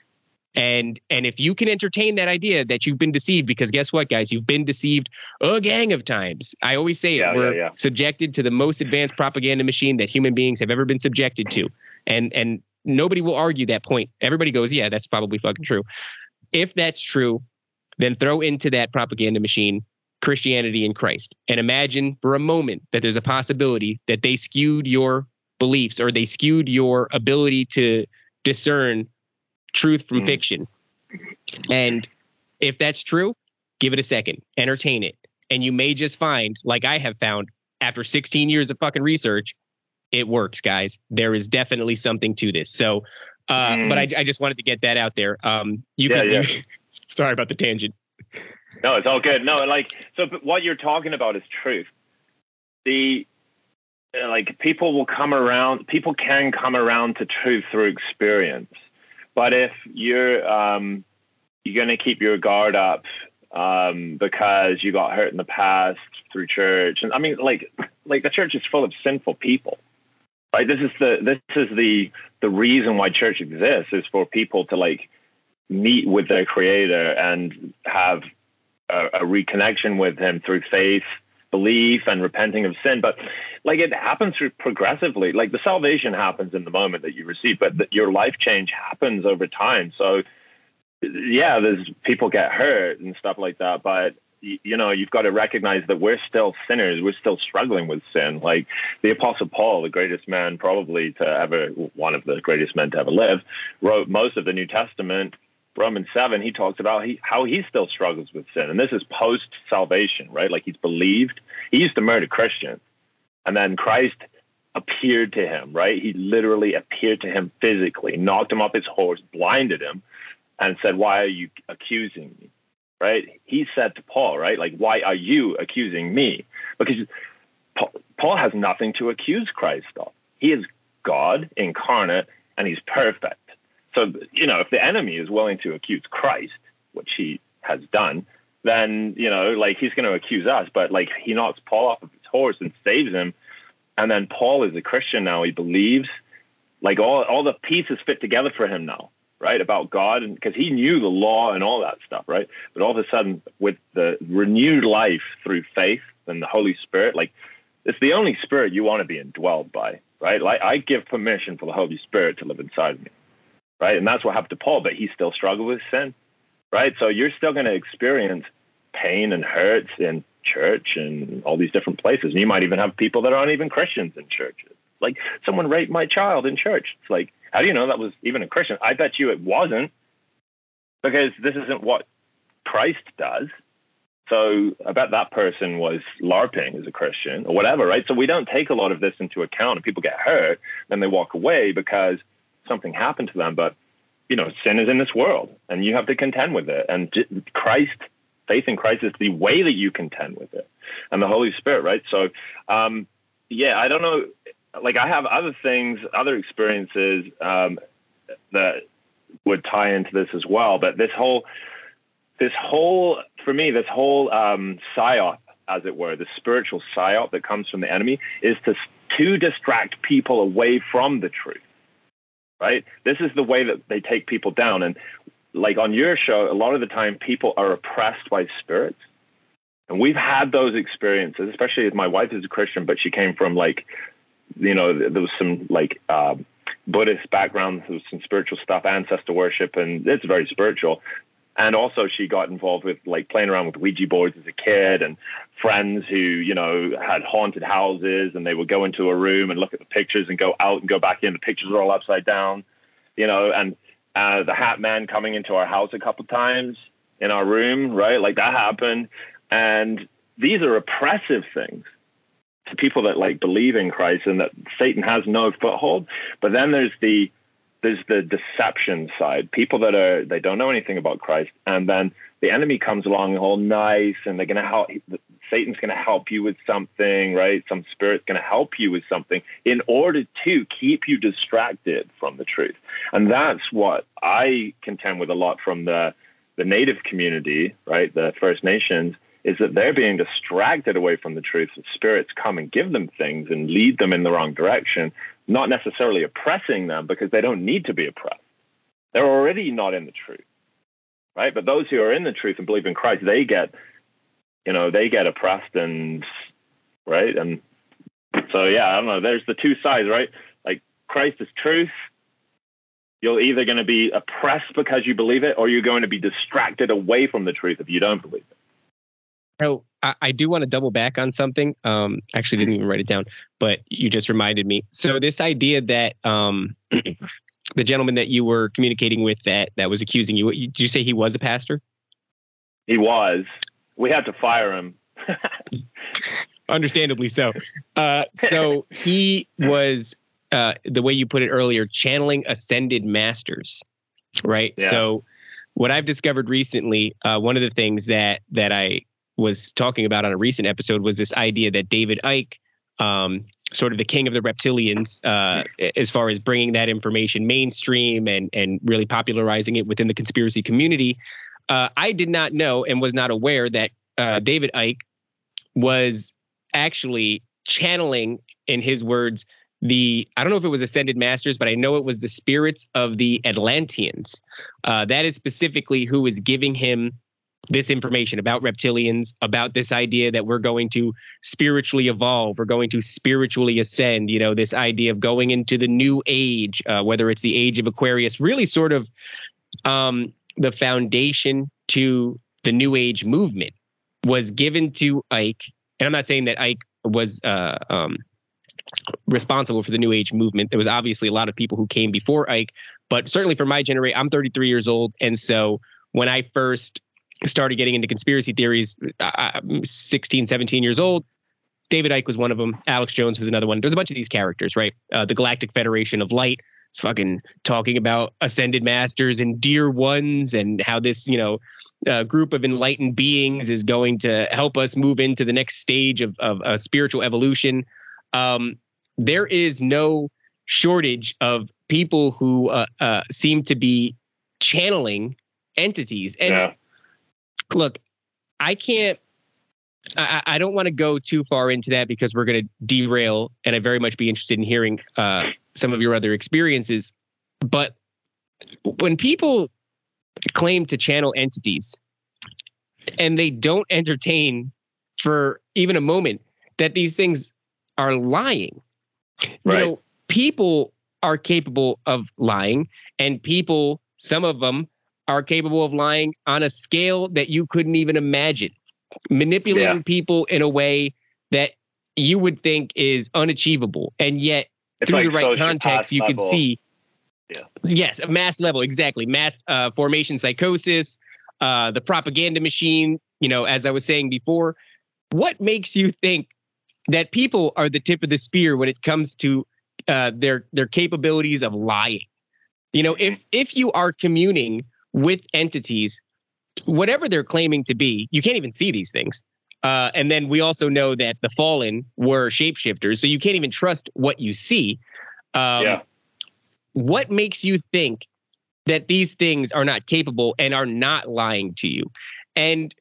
B: And and if you can entertain that idea that you've been deceived, because guess what, guys, you've been deceived a gang of times. I always say yeah, it, we're yeah, yeah. subjected to the most advanced propaganda machine that human beings have ever been subjected to, and and nobody will argue that point. Everybody goes, yeah, that's probably fucking true. If that's true, then throw into that propaganda machine Christianity and Christ. And imagine for a moment that there's a possibility that they skewed your beliefs or they skewed your ability to discern truth from mm. fiction. And if that's true, give it a second, entertain it. And you may just find, like I have found after 16 years of fucking research, it works, guys. There is definitely something to this. So, uh, mm. but I, I, just wanted to get that out there. Um, you yeah, can, yeah. Sorry about the tangent.
C: No, it's all good. No, like so what you're talking about is truth. The like people will come around people can come around to truth through experience. But if you're um you're gonna keep your guard up um, because you got hurt in the past through church. And I mean, like, like the church is full of sinful people, right? This is the this is the the reason why church exists is for people to like meet with their creator and have a, a reconnection with him through faith, belief and repenting of sin. But like it happens through progressively. Like the salvation happens in the moment that you receive, but the, your life change happens over time. So yeah, there's people get hurt and stuff like that, but you know, you've got to recognize that we're still sinners. We're still struggling with sin. Like the Apostle Paul, the greatest man probably to ever, one of the greatest men to ever live, wrote most of the New Testament. Romans 7, he talks about he, how he still struggles with sin. And this is post salvation, right? Like he's believed. He used to murder Christians. And then Christ appeared to him, right? He literally appeared to him physically, knocked him off his horse, blinded him, and said, Why are you accusing me? Right? He said to Paul, right? Like, why are you accusing me? Because Paul has nothing to accuse Christ of. He is God incarnate and he's perfect. So, you know, if the enemy is willing to accuse Christ, which he has done, then, you know, like he's going to accuse us. But like he knocks Paul off of his horse and saves him. And then Paul is a Christian now. He believes like all, all the pieces fit together for him now right, about God, because he knew the law and all that stuff, right? But all of a sudden, with the renewed life through faith and the Holy Spirit, like it's the only spirit you want to be indwelled by, right? Like I give permission for the Holy Spirit to live inside of me, right? And that's what happened to Paul, but he still struggled with sin, right? So you're still going to experience pain and hurts in church and all these different places. And you might even have people that aren't even Christians in churches. Like someone raped my child in church. It's like how do you know that was even a Christian? I bet you it wasn't because this isn't what Christ does. So I bet that person was LARPing as a Christian or whatever, right? So we don't take a lot of this into account and people get hurt, then they walk away because something happened to them. But, you know, sin is in this world and you have to contend with it. And Christ, faith in Christ is the way that you contend with it and the Holy Spirit, right? So, um, yeah, I don't know like I have other things, other experiences um, that would tie into this as well. But this whole, this whole, for me, this whole um, psyop, as it were, the spiritual psyop that comes from the enemy, is to to distract people away from the truth. Right. This is the way that they take people down, and like on your show, a lot of the time people are oppressed by spirits. And we've had those experiences, especially as my wife is a Christian, but she came from like you know, there was some like uh, Buddhist background, there was some spiritual stuff, ancestor worship, and it's very spiritual. And also, she got involved with like playing around with Ouija boards as a kid, and friends who you know had haunted houses, and they would go into a room and look at the pictures, and go out and go back in. The pictures are all upside down, you know. And uh, the Hat Man coming into our house a couple times in our room, right? Like that happened. And these are oppressive things to people that like believe in Christ and that Satan has no foothold. But then there's the there's the deception side. People that are they don't know anything about Christ, and then the enemy comes along all nice, and they're gonna help. Satan's gonna help you with something, right? Some spirit's gonna help you with something in order to keep you distracted from the truth. And that's what I contend with a lot from the the native community, right? The First Nations is that they're being distracted away from the truth. That spirits come and give them things and lead them in the wrong direction, not necessarily oppressing them because they don't need to be oppressed. They're already not in the truth, right? But those who are in the truth and believe in Christ, they get, you know, they get oppressed and, right? And so, yeah, I don't know. There's the two sides, right? Like Christ is truth. You're either going to be oppressed because you believe it, or you're going to be distracted away from the truth if you don't believe it.
B: So I, I do want to double back on something. Um, actually, didn't even write it down, but you just reminded me. So this idea that um, the gentleman that you were communicating with that that was accusing you, did you say he was a pastor?
C: He was. We had to fire him.
B: Understandably so. Uh, so he was, uh, the way you put it earlier, channeling ascended masters, right? Yeah. So what I've discovered recently, uh, one of the things that that I was talking about on a recent episode was this idea that David Icke, um, sort of the king of the reptilians, uh, as far as bringing that information mainstream and and really popularizing it within the conspiracy community. Uh, I did not know and was not aware that uh, David Icke was actually channeling, in his words, the I don't know if it was ascended masters, but I know it was the spirits of the Atlanteans. Uh, that is specifically who was giving him this information about reptilians, about this idea that we're going to spiritually evolve, we're going to spiritually ascend, you know, this idea of going into the new age, uh, whether it's the age of Aquarius, really sort of um, the foundation to the new age movement was given to Icke. And I'm not saying that Icke was uh, um, responsible for the new age movement. There was obviously a lot of people who came before Icke, but certainly for my generation, I'm 33 years old. And so when I first started getting into conspiracy theories, I'm 16, 17 years old. David Icke was one of them. Alex Jones was another one. There's a bunch of these characters, right? Uh, the Galactic Federation of Light. It's fucking talking about ascended masters and dear ones and how this, you know, uh, group of enlightened beings is going to help us move into the next stage of, of a spiritual evolution. Um, there is no shortage of people who uh, uh, seem to be channeling entities. And yeah. Look, I can't. I, I don't want to go too far into that because we're going to derail, and I very much be interested in hearing uh, some of your other experiences. But when people claim to channel entities and they don't entertain for even a moment that these things are lying, right. you know, people are capable of lying, and people, some of them, are capable of lying on a scale that you couldn't even imagine, manipulating yeah. people in a way that you would think is unachievable, and yet it's through like the right context, you level. could see. Yeah. Yes, mass level, exactly. Mass uh, formation psychosis, uh, the propaganda machine. You know, as I was saying before, what makes you think that people are the tip of the spear when it comes to uh, their their capabilities of lying. You know, if if you are communing with entities, whatever they're claiming to be, you can't even see these things. Uh, and then we also know that the fallen were shapeshifters, so you can't even trust what you see. Um, yeah. What makes you think that these things are not capable and are not lying to you? And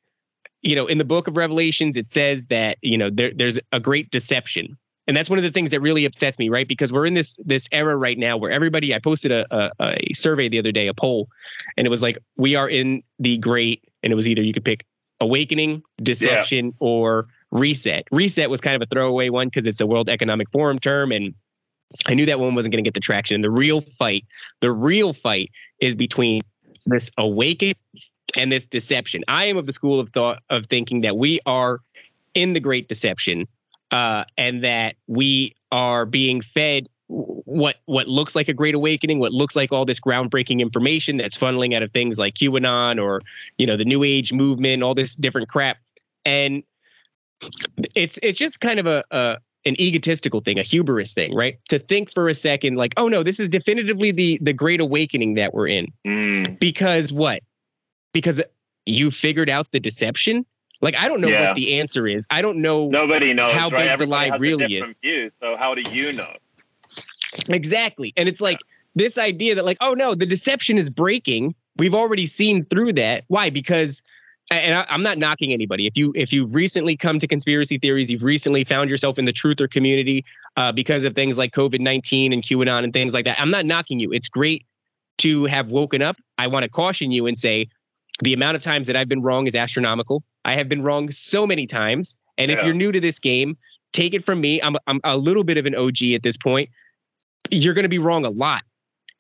B: you know, in the book of Revelations, it says that, you know, there, there's a great deception. And that's one of the things that really upsets me, right? Because we're in this this era right now where everybody. I posted a, a, a survey the other day, a poll, and it was like we are in the great, and it was either you could pick awakening, deception, yeah. or reset. Reset was kind of a throwaway one because it's a World Economic Forum term, and I knew that one wasn't going to get the traction. And the real fight, the real fight, is between this awaken and this deception. I am of the school of thought of thinking that we are in the great deception uh, and that we are being fed what what looks like a great awakening, what looks like all this groundbreaking information that's funneling out of things like QAnon or you know the New Age movement, all this different crap, and it's it's just kind of a, a an egotistical thing, a hubris thing, right? To think for a second, like, oh no, this is definitively the the great awakening that we're in, mm. because what? because you figured out the deception? Like I don't know yeah. what the answer is. I don't know.
C: Nobody knows
B: how
C: right?
B: big the lie really is.
C: View, so how do you know?
B: Exactly, and it's like this idea that like, oh no, the deception is breaking. We've already seen through that. Why? Because and I, am not knocking anybody. If you if you've recently come to conspiracy theories, you've recently found yourself in the truther community uh, because of things like COVID 19 and QAnon and things like that. I'm not knocking you. It's great to have woken up. I want to caution you and say the amount of times that I've been wrong is astronomical. I have been wrong so many times. And yeah. if you're new to this game, take it from me. I'm, I'm a little bit of an OG at this point. You're going to be wrong a lot.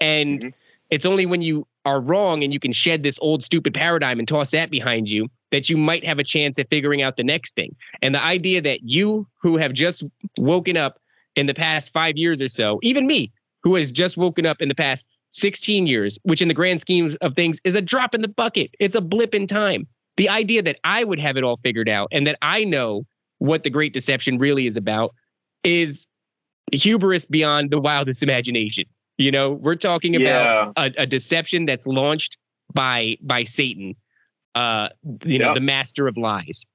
B: And mm-hmm. it's only when you are wrong and you can shed this old stupid paradigm and toss that behind you that you might have a chance at figuring out the next thing. And the idea that you who have just woken up in the past five years or so, even me who has just woken up in the past 16 years, which in the grand schemes of things is a drop in the bucket. It's a blip in time. The idea that I would have it all figured out and that I know what the great deception really is about is hubris beyond the wildest imagination. You know, we're talking about yeah. a, a, deception that's launched by by Satan, uh, you know, the master of lies.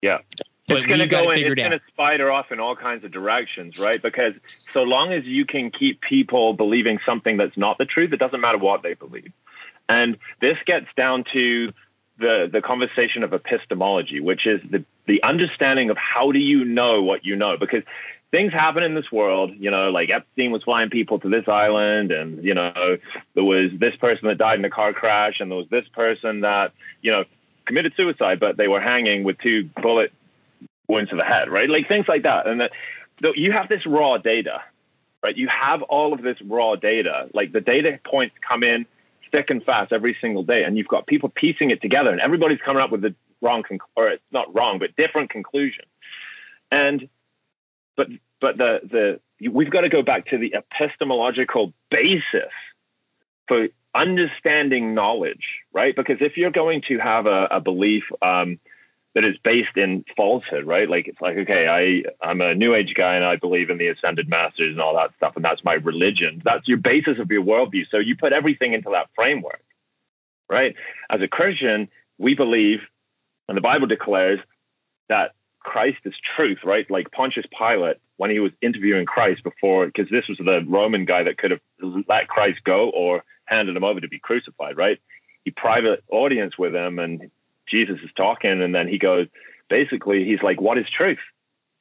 C: Yeah it's going to go in, it's going to spider off in all kinds of directions, right? Because so long as you can keep people believing something that's not the truth, it doesn't matter what they believe. And this gets down to the, the conversation of epistemology, which is the, the understanding of how do you know what you know? Because things happen in this world, you know, like Epstein was flying people to this island and, you know, there was this person that died in a car crash and there was this person that, you know, committed suicide, but they were hanging with two bullet wounds to the head, right? Like things like that. And that you have this raw data, right? You have all of this raw data. Like the data points come in thick and fast every single day, and you've got people piecing it together, and everybody's coming up with the wrong, conc- or it's not wrong, but different conclusion. And but but the the we've got to go back to the epistemological basis for understanding knowledge, right? Because if you're going to have a, a belief um, that is based in falsehood, right? Like it's like, okay, I I'm a new age guy and I believe in the ascended masters and all that stuff, and that's my religion. That's your basis of your worldview. So you put everything into that framework, right? As a Christian, we believe, and the Bible declares that Christ is truth, right? Like Pontius Pilate, when he was interviewing Christ before, because this was the Roman guy that could have let Christ go or handed him over to be crucified, right? He private audience with him and Jesus is talking and then he goes, basically, he's like, what is truth?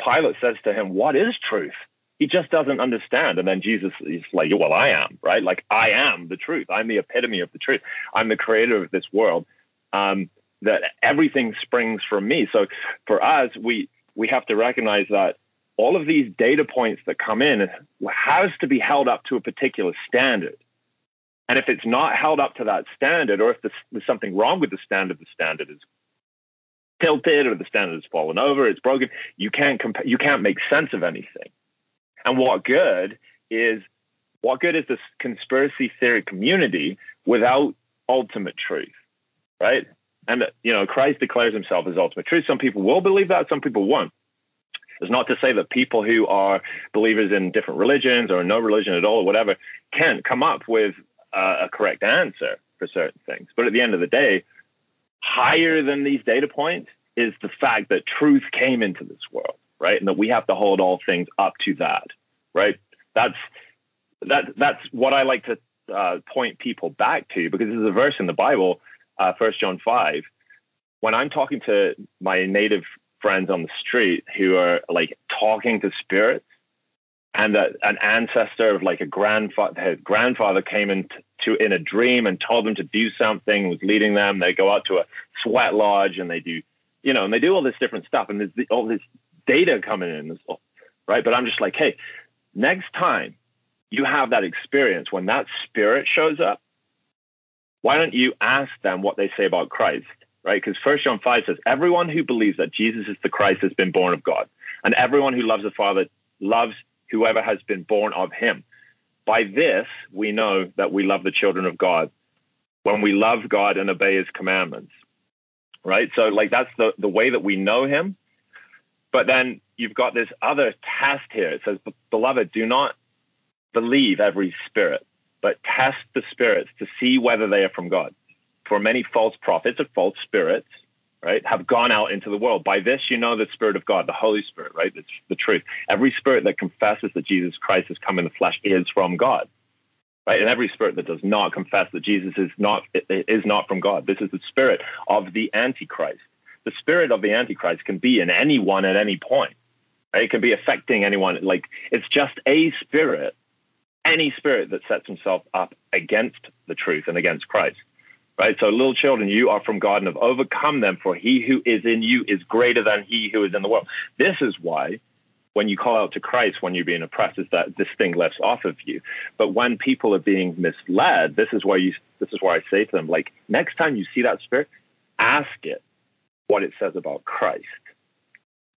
C: Pilate says to him, what is truth? He just doesn't understand. And then Jesus is like, well, I am, right? Like, I am the truth. I'm the epitome of the truth. I'm the creator of this world. Um, that everything springs from me. So for us, we we have to recognize that all of these data points that come in has to be held up to a particular standard. And if it's not held up to that standard, or if there's something wrong with the standard, the standard is tilted, or the standard has fallen over, it's broken. You can't comp- you can't make sense of anything. And what good is what good is this conspiracy theory community without ultimate truth, right? And you know, Christ declares himself as ultimate truth. Some people will believe that, some people won't. It's not to say that people who are believers in different religions or no religion at all or whatever can't come up with uh, a correct answer for certain things. But at the end of the day, higher than these data points is the fact that truth came into this world, right? And that we have to hold all things up to that, right? That's that that's what I like to uh, point people back to because there's a verse in the Bible, uh, First John five. When I'm talking to my native friends on the street who are like talking to spirits, and that an ancestor of like a grandfather, his grandfather came into in a dream and told them to do something, was leading them. They go out to a sweat lodge and they do, you know, and they do all this different stuff, and there's all this data coming in, right? But I'm just like, hey, next time you have that experience when that spirit shows up, why don't you ask them what they say about Christ, right? Because First John five says, everyone who believes that Jesus is the Christ has been born of God, and everyone who loves the Father loves whoever has been born of him. By this, we know that we love the children of God when we love God and obey his commandments. Right? So, like, that's the, the way that we know him. But then you've got this other test here. It says, Beloved, do not believe every spirit, but test the spirits to see whether they are from God. For many false prophets or false spirits right, have gone out into the world. By this, you know the Spirit of God, the Holy Spirit, right? It's the truth. Every spirit that confesses that Jesus Christ has come in the flesh is from God, right? And every spirit that does not confess that Jesus is not is not from God. This is the spirit of the Antichrist. The spirit of the Antichrist can be in anyone at any point. Right? It can be affecting anyone. Like it's just a spirit, any spirit that sets himself up against the truth and against Christ right? So, little children, you are from God and have overcome them, for he who is in you is greater than he who is in the world. This is why, when you call out to Christ when you're being oppressed, is that this thing lifts off of you. But when people are being misled, this is why you. This is why I say to them, like, next time you see that spirit, ask it what it says about Christ.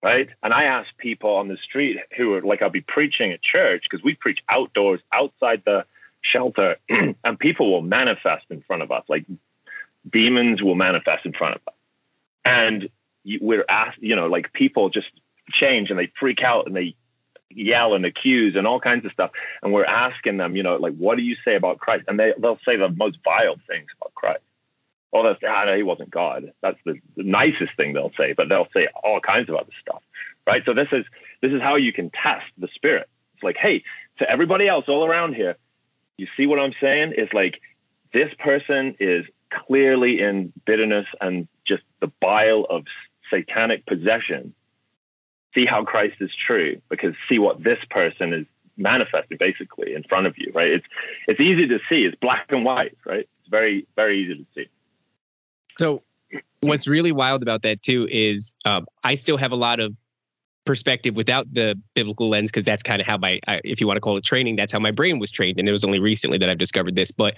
C: Right. And I ask people on the street who are like, I'll be preaching at church because we preach outdoors, outside the shelter, and people will manifest in front of us. Like demons will manifest in front of us. And we're asked, you know, like people just change and they freak out and they yell and accuse and all kinds of stuff. And we're asking them, you know, like, what do you say about Christ? And they, they'll say the most vile things about Christ. Oh, that's, ah, no, he wasn't God. That's the, the nicest thing they'll say, but they'll say all kinds of other stuff. Right. So this is, this is how you can test the spirit. It's like, hey, to everybody else all around here, you see what I'm saying? It's like this person is clearly in bitterness and just the bile of satanic possession, see how Christ is true because see what this person is manifesting basically in front of you, right? It's it's easy to see. It's black and white, right? It's very very easy to see.
B: So what's really wild about that too is um, I still have a lot of perspective without the biblical lens because that's kind of how my I, if you want to call it training that's how my brain was trained and it was only recently that i've discovered this. But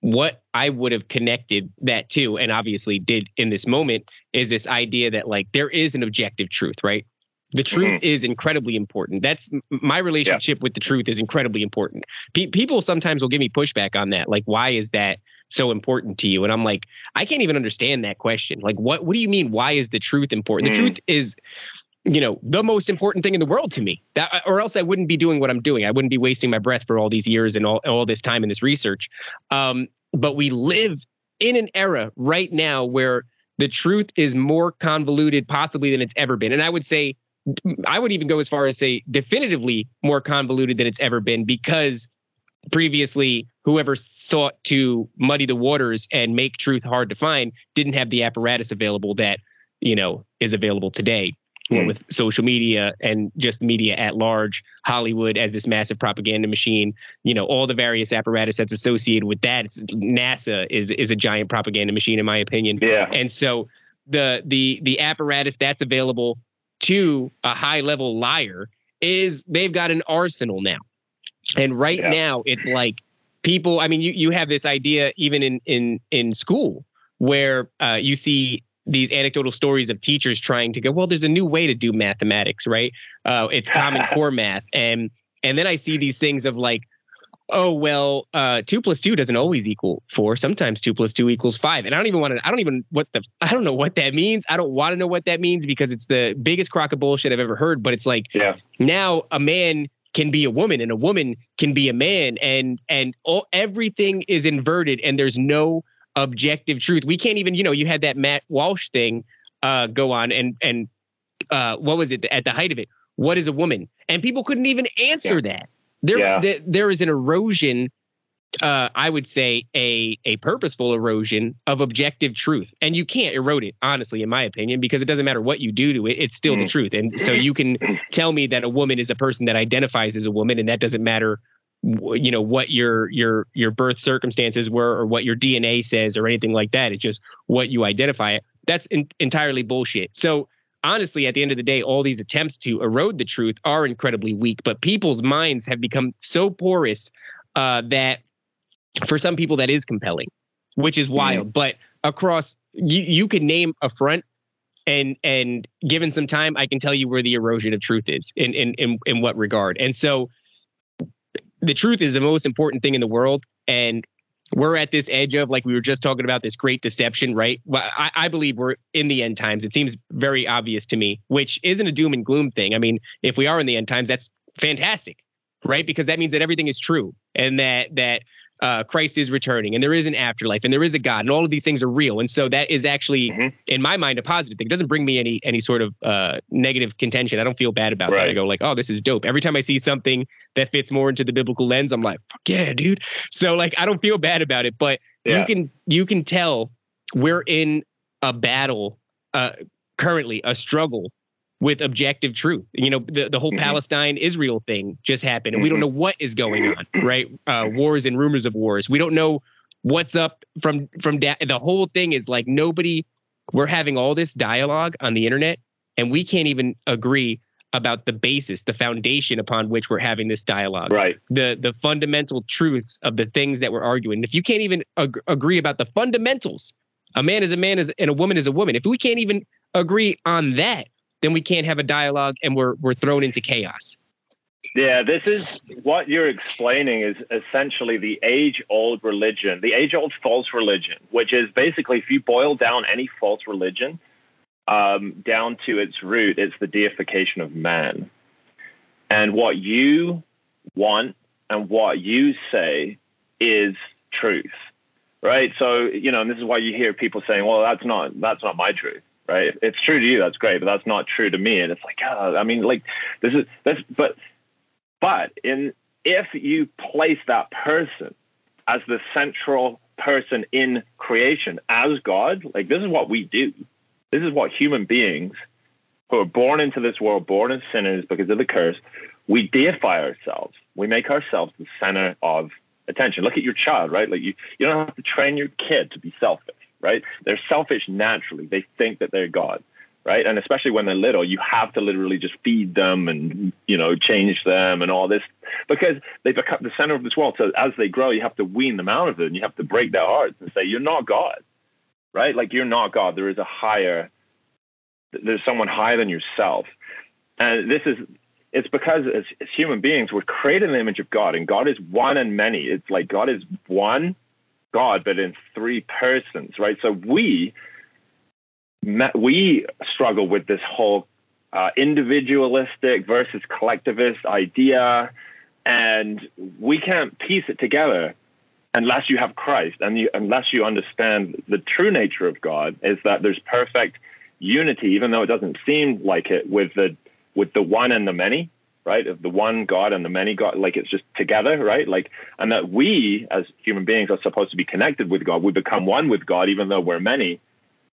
B: what i would have connected that to and obviously did in this moment is this idea that like there is an objective truth right? The truth mm-hmm. is incredibly important. That's my relationship yeah. with the truth is incredibly important. Pe- people sometimes will give me pushback on that like why is that so important to you? And i'm like i can't even understand that question. Like what what do you mean why is the truth important? Mm. the truth is you know the most important thing in the world to me. That or else i wouldn't be doing what i'm doing. I wouldn't be wasting my breath for all these years and all, all this time in this research. Um, but we live in an era right now where the truth is more convoluted possibly than it's ever been. And i would say i would even go as far as say definitively more convoluted than it's ever been because previously whoever sought to muddy the waters and make truth hard to find didn't have the apparatus available that you know is available today mm. with social media and just media at large, Hollywood as this massive propaganda machine, you know, all the various apparatus that's associated with that. It's, NASA is is a giant propaganda machine, in my opinion.
C: Yeah.
B: And so the the the apparatus that's available to a high level liar is they've got an arsenal now. And right yeah. now it's like people, I mean, you, you have this idea even in in in school where uh, you see these anecdotal stories of teachers trying to go, well, there's a new way to do mathematics, right? Uh, it's Common Core math, and and then I see these things of like, oh well, uh, two plus two doesn't always equal four. Sometimes two plus two equals five, and I don't even want to. I don't even what the. I don't know what that means. I don't want to know what that means because it's the biggest crock of bullshit I've ever heard. But it's like,
C: yeah.
B: now a man can be a woman and a woman can be a man, and and all, everything is inverted, and there's no objective truth. We can't even, you know, you had that Matt Walsh thing uh, go on, and and uh, what was it at the height of it? What is a woman? And people couldn't even answer yeah. that. There, yeah. th- there is an erosion. Uh, I would say a a purposeful erosion of objective truth, and you can't erode it, honestly, in my opinion, because it doesn't matter what you do to it; it's still mm. the truth. And so you can tell me that a woman is a person that identifies as a woman, and that doesn't matter you know what your your your birth circumstances were or what your DNA says or anything like that. It's just what you identify it. That's in, entirely bullshit. So honestly, at the end of the day, all these attempts to erode the truth are incredibly weak. But people's minds have become so porous uh, that for some people that is compelling, which is wild. Mm. But across, you you can name a front and and given some time, I can tell you where the erosion of truth is in in in, in what regard. And so the truth is the most important thing in the world. And we're at this edge of, like we were just talking about, this great deception, right? Well, I, I, believe we're in the end times. It seems very obvious to me, which isn't a doom and gloom thing. I mean, if we are in the end times, that's fantastic, right? Because that means that everything is true and that that uh, Christ is returning and there is an afterlife and there is a God and all of these things are real. And so that is actually, mm-hmm. in my mind, a positive thing. It doesn't bring me any any sort of uh, negative contention. I don't feel bad about right. that. I go like, oh, this is dope. Every time I see something that fits more into the biblical lens, I'm like, fuck yeah, dude. So like, I don't feel bad about it. But yeah. you can you can tell we're in a battle uh, currently, a struggle with objective truth. You know, the, the whole mm-hmm. Palestine Israel thing just happened, and we don't mm-hmm. know what is going on, right? Uh, wars and rumors of wars. We don't know what's up from from da- the whole thing is like nobody. We're having all this dialogue on the internet, and we can't even agree about the basis, the foundation upon which we're having this dialogue.
C: Right.
B: The the fundamental truths of the things that we're arguing. If you can't even ag- agree about the fundamentals, a man is a man is, and a woman is a woman. If we can't even agree on that, then we can't have a dialogue and we're we're thrown into chaos.
C: Yeah, this is what you're explaining is essentially the age old religion, the age old false religion, which is basically if you boil down any false religion um, down to its root, it's the deification of man. And what you want and what you say is truth, right? So, you know, and this is why you hear people saying, well, that's not, that's not my truth right? It's true to you, that's great, but that's not true to me. And it's like, oh, I mean, like this is this, but but in if you place that person as the central person in creation as God, like this is what we do. This is what human beings who are born into this world, born as sinners because of the curse, we deify ourselves. We make ourselves the center of attention. Look at your child, right? Like you, you don't have to train your kid to be selfish right? They're selfish naturally. They think that they're God, right? And especially when they're little, you have to literally just feed them and, you know, change them and all this because they become the center of this world. So as they grow, you have to wean them out of it and you have to break their hearts and say, you're not God, right? Like you're not God. There is a higher, there's someone higher than yourself. And this is, it's because as, as human beings, we're created in the image of God and God is one and many. It's like God is one God, but in three persons, right? So we we struggle with this whole uh, individualistic versus collectivist idea, and we can't piece it together unless you have Christ and you, unless you understand the true nature of God is that there's perfect unity, even though it doesn't seem like it, with the with the one and the many right? Of the one God and the many God, like it's just together, right? Like, and that we as human beings are supposed to be connected with God. We become one with God, even though we're many.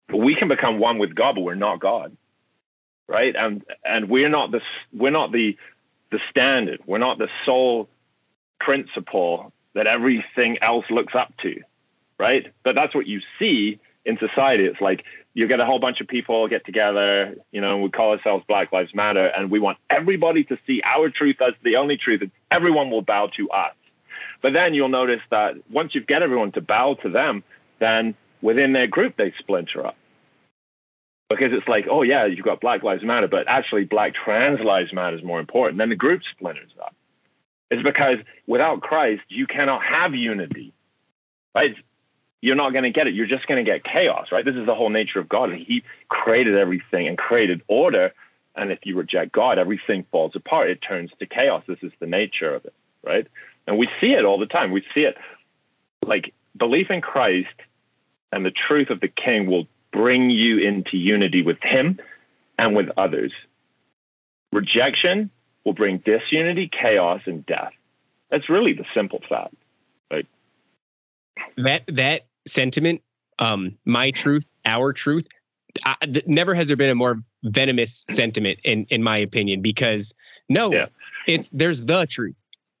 C: But we can become one with God, but we're not God, right? And and we're not the we're not the the standard. We're not the sole principle that everything else looks up to, right? But that's what you see in society. It's like you get a whole bunch of people get together, you know, we call ourselves Black Lives Matter, and we want everybody to see our truth as the only truth, everyone will bow to us. But then you'll notice that once you get everyone to bow to them, then within their group they splinter up. Because it's like, oh yeah, you've got Black Lives Matter, but actually Black Trans Lives Matter is more important. Then the group splinters up. It's because without Christ, you cannot have unity. Right? You're not going to get it. You're just going to get chaos, right? This is the whole nature of God. And He created everything and created order. And if you reject God, everything falls apart. It turns to chaos. This is the nature of it, right? And we see it all the time. We see it like belief in Christ and the truth of the King will bring you into unity with Him and with others. Rejection will bring disunity, chaos, and death. That's really the simple fact. Right?
B: That that sentiment, um, my truth, our truth. I, th- never has there been a more venomous sentiment in in my opinion because no, yeah. it's there's the truth.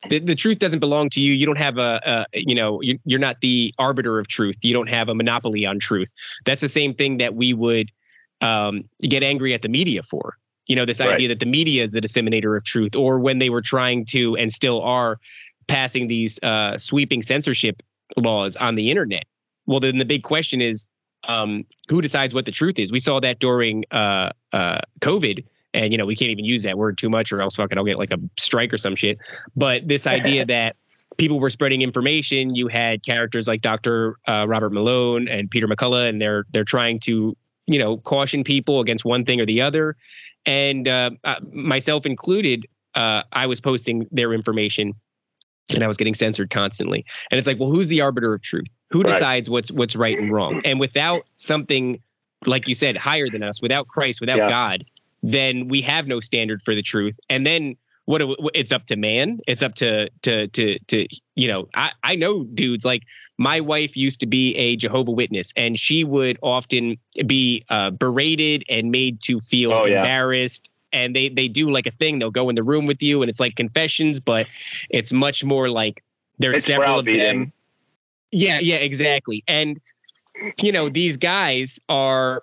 B: The, the, truth doesn't belong to you. You don't have a, a you know, you, you're not the arbiter of truth. You don't have a monopoly on truth. That's the same thing that we would um, get angry at the media for. You know, this right. idea that the media is the disseminator of truth, or when they were trying to and still are passing these uh, sweeping censorship laws on the internet well, then the big question is um, who decides what the truth is? We saw that during uh, uh, COVID. And you know we can't even use that word too much, or else fucking I'll get like a strike or some shit. But this idea that people were spreading information. You had characters like Dr. Uh, Robert Malone and Peter McCullough, and they're they're trying to you know caution people against one thing or the other. And uh, uh, myself included, uh, I was posting their information, and I was getting censored constantly. And it's like, well, who's the arbiter of truth? Who decides what's what's right and wrong? And without something like you said higher than us, without Christ, without yeah. God, then we have no standard for the truth. And then what it's up to man it's up to to to to you know i i know dudes like my wife used to be a jehovah witness and she would often be uh, berated and made to feel oh, embarrassed yeah. and they they do like a thing they'll go in the room with you and it's like confessions but it's much more like there's it's several of them yeah, yeah, exactly. And you know, these guys are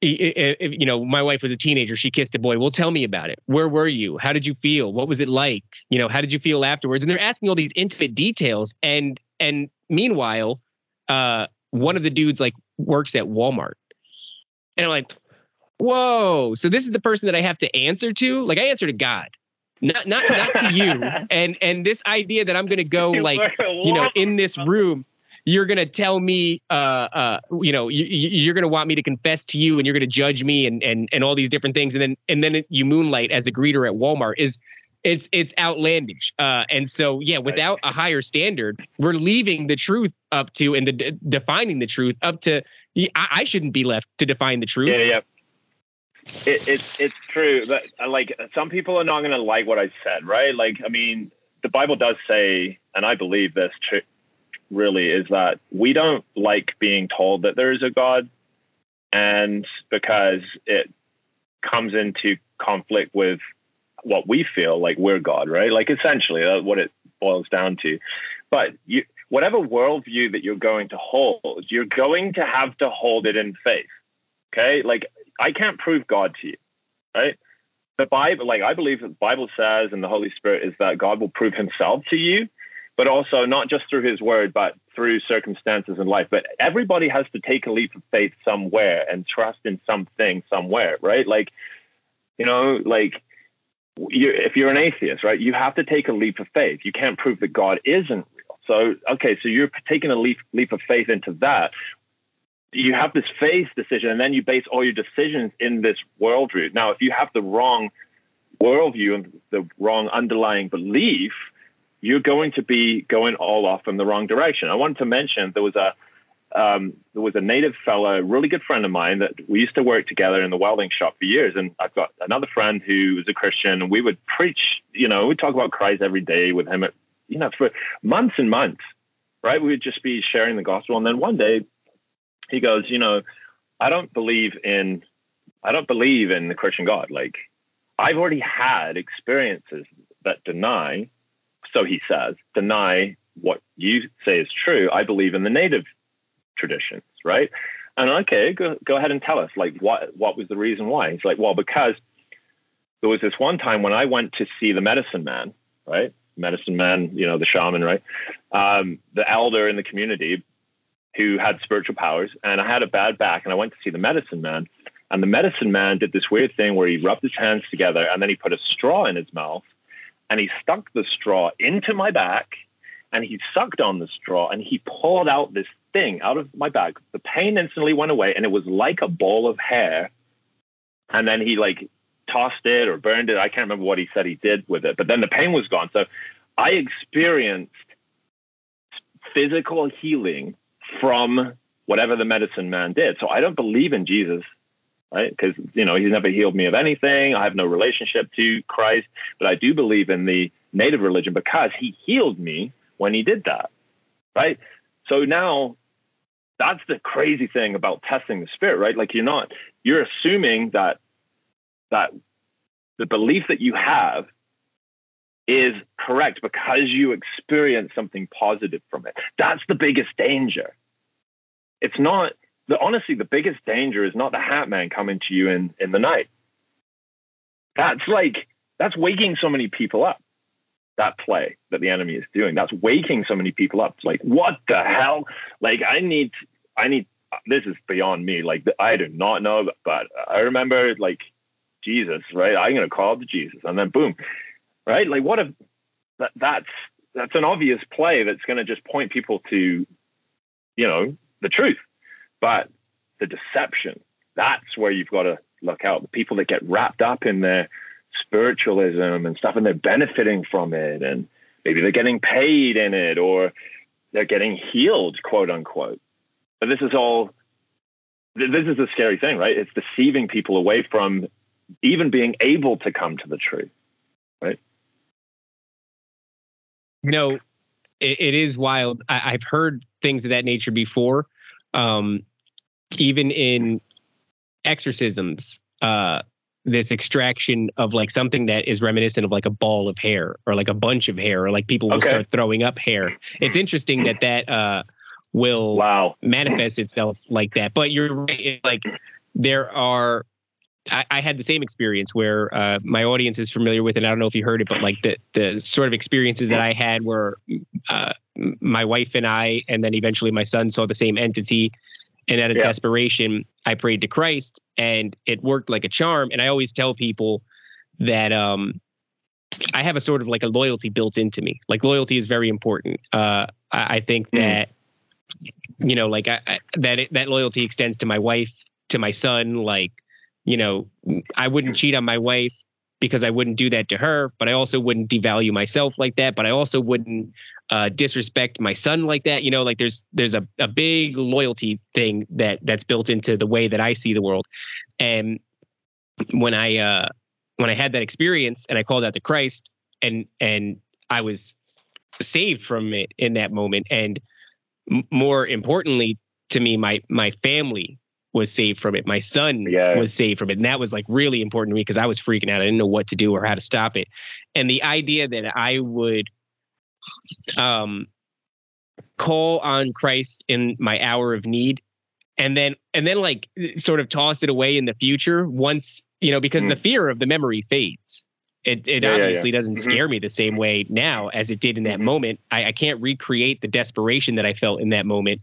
B: you know, my wife was a teenager. She kissed a boy. Well, tell me about it. Where were you? How did you feel? What was it like? You know, how did you feel afterwards? And they're asking all these intimate details. And and meanwhile, uh, one of the dudes like works at Walmart, and I'm like, whoa. So this is the person that I have to answer to. Like I answer to God not not not to you and and this idea that i'm going to go like you know in this room you're going to tell me, uh, uh, you know, you, are going to want me to confess to you and you're going to judge me and, and, and all these different things. And then, and then you moonlight as a greeter at Walmart is, it's, it's outlandish. Uh, and so, yeah, without a higher standard, we're leaving the truth up to, and the, defining the truth up to, I, I shouldn't be left to define the truth.
C: Yeah. Yeah. It, it's it's true but uh, like some people are not going to like what I said, right? Like, I mean, the Bible does say, and I believe this tr- really is that we don't like being told that there is a God, and because it comes into conflict with what we feel like we're God, right? Like essentially that's what it boils down to. But you, whatever worldview that you're going to hold, you're going to have to hold it in faith. Okay. Like I can't prove God to you, right? The Bible, like I believe the Bible says and the Holy Spirit is that God will prove himself to you, but also not just through his word, but through circumstances in life. But everybody has to take a leap of faith somewhere and trust in something somewhere, right? Like, you know, like you're, if you're an atheist, right, you have to take a leap of faith. You can't prove that God isn't real. So, okay, so you're taking a leap, leap of faith into that. You have this faith decision, and then you base all your decisions in this worldview. Now, if you have the wrong worldview and the wrong underlying belief, you're going to be going all off in the wrong direction. I wanted to mention there was a um, there was a native fella, really good friend of mine that we used to work together in the welding shop for years. And I've got another friend who was a Christian and we would preach, you know, we'd talk about Christ every day with him, at, you know, for months and months, right? We would just be sharing the gospel. And then one day he goes, you know, I don't believe in, I don't believe in the Christian God. Like I've already had experiences that deny, so he says, deny what you say is true. I believe in the native traditions, right? And okay, go, go ahead and tell us, like, what, what was the reason why? He's like, well, because there was this one time when I went to see the medicine man, right? Medicine man, you know, the shaman, right? Um, the elder in the community who had spiritual powers. And I had a bad back and I went to see the medicine man. And the medicine man did this weird thing where he rubbed his hands together and then he put a straw in his mouth and he stuck the straw into my back and he sucked on the straw and he pulled out this thing out of my back. The pain instantly went away and it was like a ball of hair. And then he like tossed it or burned it. I can't remember what he said he did with it, but then the pain was gone. So I experienced physical healing from whatever the medicine man did. So I don't believe in Jesus, right? Because, you know, he's never healed me of anything. I have no relationship to Christ, but I do believe in the native religion because he healed me when he did that, right? So now that's the crazy thing about testing the spirit, right? Like you're not, you're assuming that that the belief that you have is correct because you experience something positive from it. That's the biggest danger. It's not the honestly, the biggest danger is not the hat man coming to you in, in the night. That's like that's waking so many people up that play that the enemy is doing. That's waking so many people up. It's like, what the hell? Like, I need, I need, this is beyond me. Like, I do not know, but I remember, like, Jesus, right? I'm going to call to Jesus. And then boom, right? Like, what if that, that's, that's an obvious play that's going to just point people to, you know, the truth. But the deception, that's where you've got to look out. The people that get wrapped up in their, spiritualism and stuff and they're benefiting from it and maybe they're getting paid in it or they're getting healed quote unquote. But this is all this is a scary thing right? It's deceiving people away from even being able to come to the truth right?
B: You know it, it is wild. I, have heard things of that nature before um, even in exorcisms uh, this extraction of like something that is reminiscent of like a ball of hair or like a bunch of hair or like people will okay. start throwing up hair. It's interesting that that uh, will
C: wow.
B: manifest itself like that. But you're right. Like there are. I, I had the same experience where uh, my audience is familiar with it. I don't know if you heard it, but like the the sort of experiences that I had where uh, my wife and I, and then eventually my son saw the same entity and out of yeah. desperation, I prayed to Christ and it worked like a charm. And I always tell people that um, I have a sort of like a loyalty built into me. Like loyalty is very important. Uh, I, I, think mm. that, you know, like I, I, that, it, that loyalty extends to my wife, to my son. Like, you know, I wouldn't cheat on my wife because I wouldn't do that to her, but I also wouldn't devalue myself like that. But I also wouldn't uh, disrespect my son like that. You know, like there's there's a, a big loyalty thing that that's built into the way that I see the world. And when I uh, when I had that experience and I called out to Christ and and I was saved from it in that moment. And m- more importantly to me, my my family was saved from it. My son yeah. was saved from it. And that was like really important to me because I was freaking out. I didn't know what to do or how to stop it. And the idea that I would um call on Christ in my hour of need and then and then like sort of toss it away in the future once you know because mm. the fear of the memory fades it, it yeah, obviously yeah, yeah. doesn't mm-hmm. scare me the same way now as it did in that mm-hmm. moment I, I can't recreate the desperation that i felt in that moment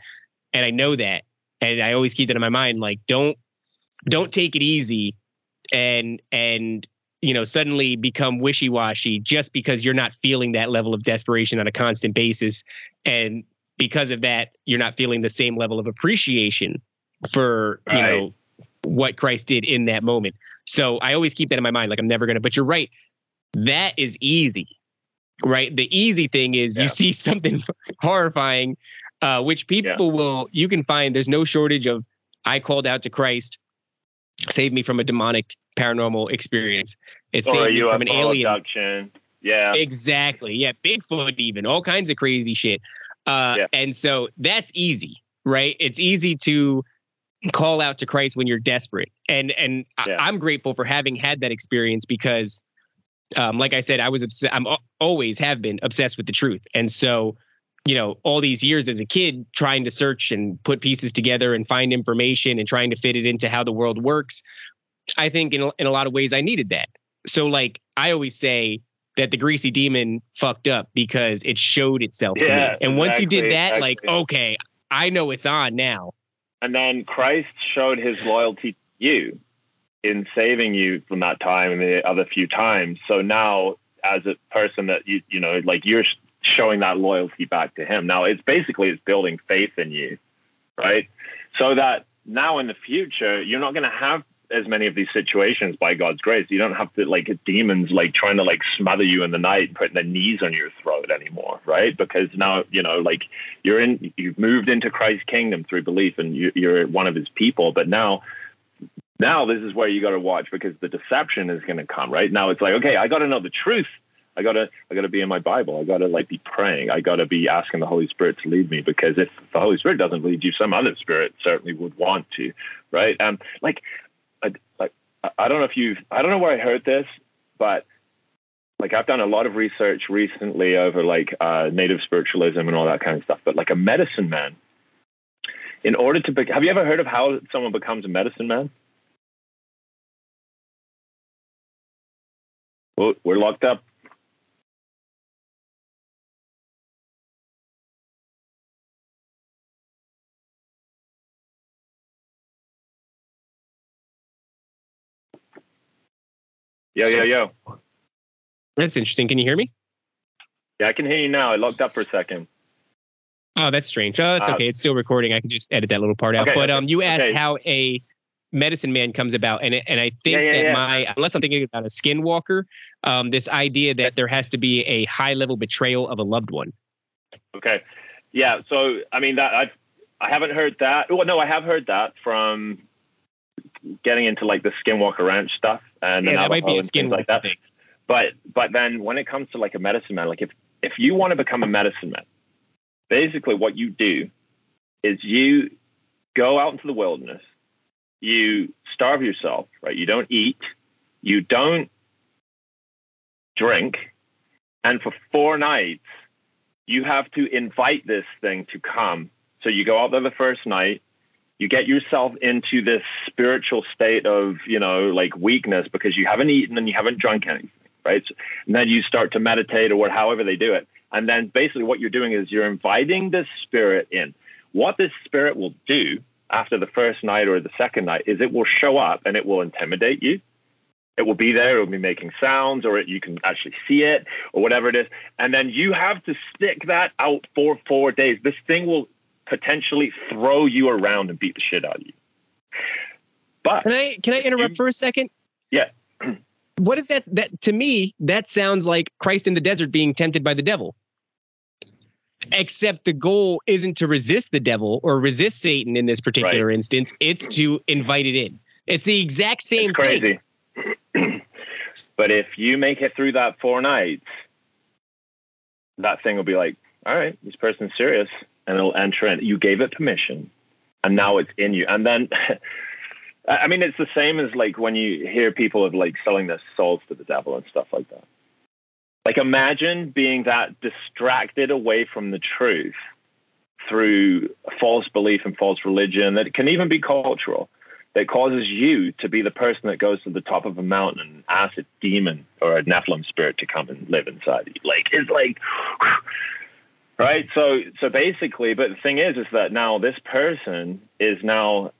B: and i know that and i always keep that in my mind like don't don't take it easy and and you know suddenly become wishy-washy just because you're not feeling that level of desperation on a constant basis and because of that, you're not feeling the same level of appreciation for, you right. know, what Christ did in that moment. So I always keep that in my mind. Like I'm never going to, but you're right. That is easy, right? The easy thing is yeah. you see something horrifying, uh, which people yeah. will, you can find, there's no shortage of, I called out to Christ, save me from a demonic paranormal experience. It saved me from an alien.
C: Abduction. Yeah.
B: Exactly. Yeah. Bigfoot, even all kinds of crazy shit. Uh, yeah. And so that's easy, right? It's easy to call out to Christ when you're desperate. And and yeah. I, am grateful for having had that experience because, um, like I said, I was obs- I'm always have been obsessed with the truth. And so, you know, all these years as a kid trying to search and put pieces together and find information and trying to fit it into how the world works, I think in in a lot of ways I needed that. So like I always say, that the greasy demon fucked up because it showed itself yeah, to me. And exactly, once you did that, exactly. like, okay, I know it's on now.
C: And then Christ showed his loyalty to you in saving you from that time and the other few times. So now, as a person that you you know, like you're showing that loyalty back to him. Now it's basically it's building faith in you, right? So that now in the future you're not going to have as many of these situations by God's grace. You don't have to like demons like trying to like smother you in the night, putting their knees on your throat anymore, right? Because now you know like you're in, you've moved into Christ's kingdom through belief, and you, you're one of His people. But now, now this is where you got to watch because the deception is going to come. Right now, it's like okay, I got to know the truth. I gotta I gotta be in my Bible. I gotta like be praying. I gotta be asking the Holy Spirit to lead me because if the Holy Spirit doesn't lead you, some other spirit certainly would want to, right? Um, like I, like I don't know if you've I don't know where I heard this, but like I've done a lot of research recently over like uh, native spiritualism and all that kind of stuff. But like a medicine man, in order to be, have you ever heard of how someone becomes a medicine man? Well, we're locked up. Yo, yo, yo.
B: That's interesting. Can you hear me?
C: Yeah, I can hear you now. I locked up for a second.
B: Oh, that's strange. Oh, that's uh, okay. It's still recording. I can just edit that little part out. Okay, but um, you asked okay. how a medicine man comes about, and and I think yeah, yeah, that yeah. my unless I'm thinking about a skinwalker, um, this idea that there has to be a high level betrayal of a loved one.
C: Okay. Yeah. So I mean that I've I haven't heard that. Well, no, I have heard that from getting into like the Skinwalker Ranch stuff and
B: yeah, that might be a skin like that. Thing.
C: But but then when it comes to like a medicine man, like if if you want to become a medicine man, basically what you do is you go out into the wilderness, you starve yourself, right? You don't eat, you don't drink, and for four nights you have to invite this thing to come. So you go out there the first night, you get yourself into this spiritual state of, you know, like weakness because you haven't eaten and you haven't drunk anything, right? And then you start to meditate or what, however they do it. And then basically what you're doing is you're inviting this spirit in. What this spirit will do after the first night or the second night is it will show up and it will intimidate you. It will be there, it will be making sounds, or it, you can actually see it, or whatever it is. And then you have to stick that out for four days. This thing will potentially throw you around and beat the shit out of you. But
B: can I can I interrupt you, for a second?
C: Yeah.
B: what is that? That to me, that sounds like Christ in the desert being tempted by the devil. Except the goal isn't to resist the devil or resist Satan in this particular right. instance. It's to invite it in. It's the exact same
C: it's crazy. but if you make it through that four nights, that thing will be like, all right, this person's serious and it'll enter in. You gave it permission, and now it's in you. And then, I mean, it's the same as like when you hear people of like selling their souls to the devil and stuff like that. Like imagine being that distracted away from the truth through false belief and false religion that can even be cultural that causes you to be the person that goes to the top of a mountain and asks a demon or a Nephilim spirit to come and live inside you. Like it's like right. So so basically, but the thing is, is that now this person is now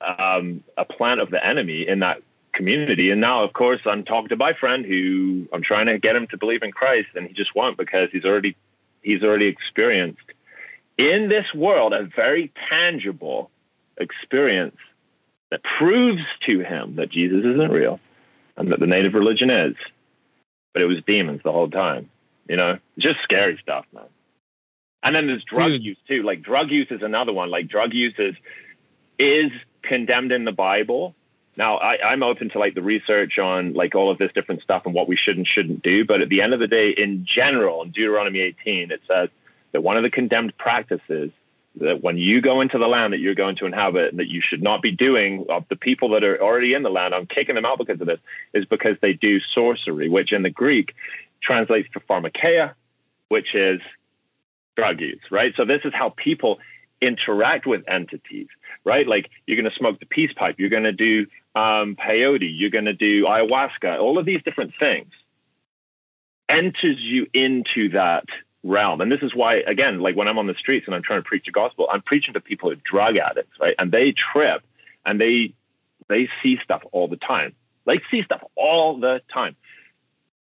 C: um, a plant of the enemy in that community. And now, of course, I'm talking to my friend who I'm trying to get him to believe in Christ, and he just won't because he's already he's already experienced in this world a very tangible experience that proves to him that Jesus isn't real and that the native religion is. But it was demons the whole time. You know, just scary stuff, man. And then there's drug hmm. use too. Like drug use is another one. Like drug use is is condemned in the Bible. Now I, I'm open to like the research on like all of this different stuff and what we should and shouldn't do. But at the end of the day, in general, in Deuteronomy 18, it says that one of the condemned practices that when you go into the land that you're going to inhabit, and that you should not be doing of the people that are already in the land, I'm kicking them out because of this, is because they do sorcery, which in the Greek translates to pharmakeia, which is drug use, right? So this is how people interact with entities, right? Like you're going to smoke the peace pipe, you're going to do um, peyote, you're going to do ayahuasca, all of these different things enters you into that realm. And this is why, again, like when I'm on the streets and I'm trying to preach the gospel, I'm preaching to people who are drug addicts, right? And they trip and they they see stuff all the time. Like see stuff all the time.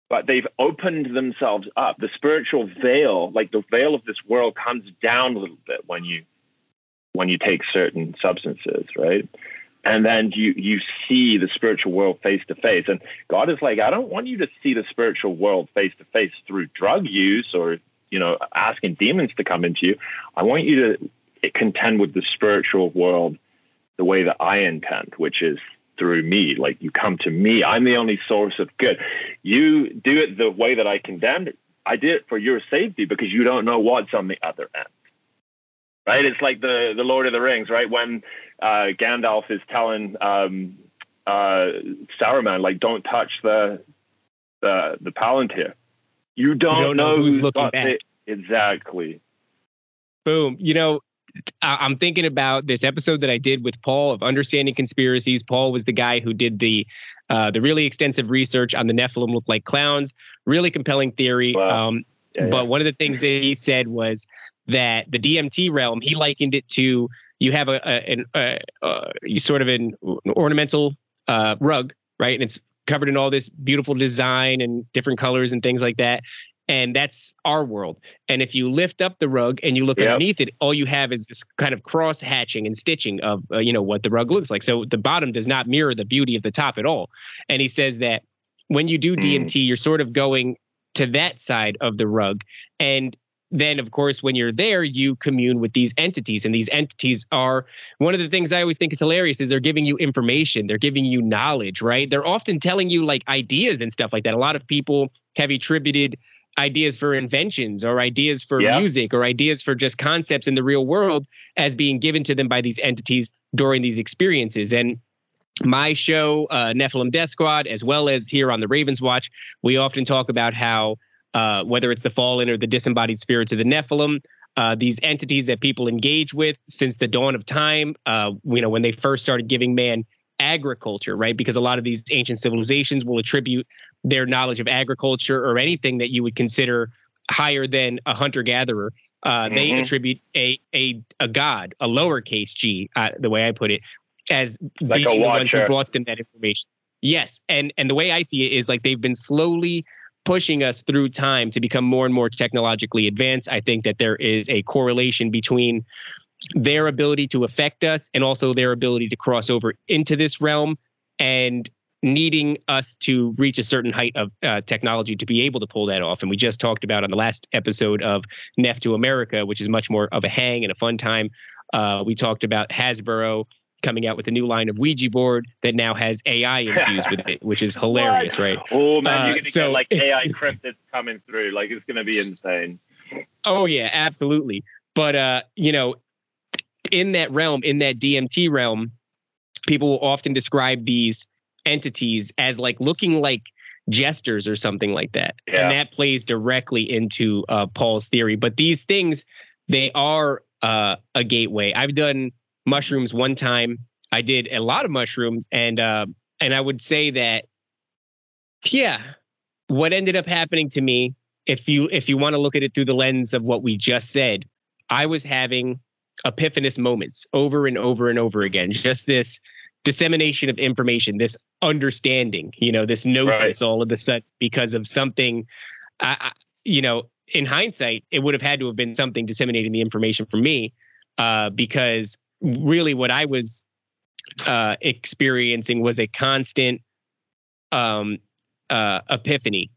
C: But they've opened themselves up. The spiritual veil, like the veil of this world, comes down a little bit when you when you take certain substances, right? And then you you see the spiritual world face to face. And God is like, I don't want you to see the spiritual world face to face through drug use or you know, asking demons to come into you. I want you to contend with the spiritual world the way that I intend, which is through me. Like you come to me. I'm the only source of good. You do it the way that I condemned. It. I did it for your safety because you don't know what's on the other end. Right? It's like the the Lord of the Rings, right? When uh, Gandalf is telling um, uh, Saruman, like, don't touch the the the Palantir you don't, you don't know, know, who's looking back. It. Exactly.
B: Boom. You know, I'm thinking about this episode that I did with Paul of understanding conspiracies. Paul was the guy who did the uh, the really extensive research on the Nephilim look like clowns. Really compelling theory. Wow. Um, yeah, yeah. But one of the things that he said was that the DMT realm, he likened it to you have a, a, a, a sort of an ornamental uh, rug, right? And it's covered in all this beautiful design and different colors and things like that. And that's our world. And if you lift up the rug and you look yep. underneath it, all you have is this kind of cross hatching and stitching of uh, you know what the rug looks like. So the bottom does not mirror the beauty of the top at all. And he says that when you do DMT, mm. you're sort of going to that side of the rug. And then of course when you're there you commune with these entities and these entities are one of the things i always think is hilarious is they're giving you information they're giving you knowledge right they're often telling you like ideas and stuff like that a lot of people have attributed ideas for inventions or ideas for yeah. music or ideas for just concepts in the real world as being given to them by these entities during these experiences and my show, uh, Nephilim Death Squad, as well as here on the Ravens Watch, we often talk about how uh, whether it's the fallen or the disembodied spirits of the Nephilim. Uh, these entities that people engage with since the dawn of time, uh, you know, when they first started giving man agriculture, right? Because a lot of these ancient civilizations will attribute their knowledge of agriculture or anything that you would consider higher than a hunter gatherer. Uh, mm-hmm. They attribute a a a god, a lowercase g, uh, the way I put it, as like being the ones who brought them that information. Yes, and and the way I see it is like they've been slowly pushing us through time to become more and more technologically advanced. I think that there is a correlation between their ability to affect us and also their ability to cross over into this realm and needing us to reach a certain height of uh, technology to be able to pull that off. And we just talked about on the last episode of Neph to America, which is much more of a hang and a fun time. Uh, we talked about Hasbro coming out with a new line of Ouija board that now has AI infused with it, which is hilarious, right?
C: Oh man, you're gonna uh, so get like AI cryptids coming through. Like it's gonna be insane.
B: Oh yeah, absolutely. But uh, you know, in that realm, in that DMT realm, people will often describe these entities as like looking like jesters or something like that. Yeah. And that plays directly into uh, Paul's theory. But these things, they are uh, a gateway. I've done mushrooms one time. I did a lot of mushrooms, and uh, and I would say that, yeah, what ended up happening to me, if you if you want to look at it through the lens of what we just said, I was having epiphanous moments over and over and over again. Just this dissemination of information, this understanding, you know, this gnosis right. all of a sudden because of something, I, you know, in hindsight, it would have had to have been something disseminating the information for me, uh, because really what I was uh, experiencing was a constant um, uh, epiphany.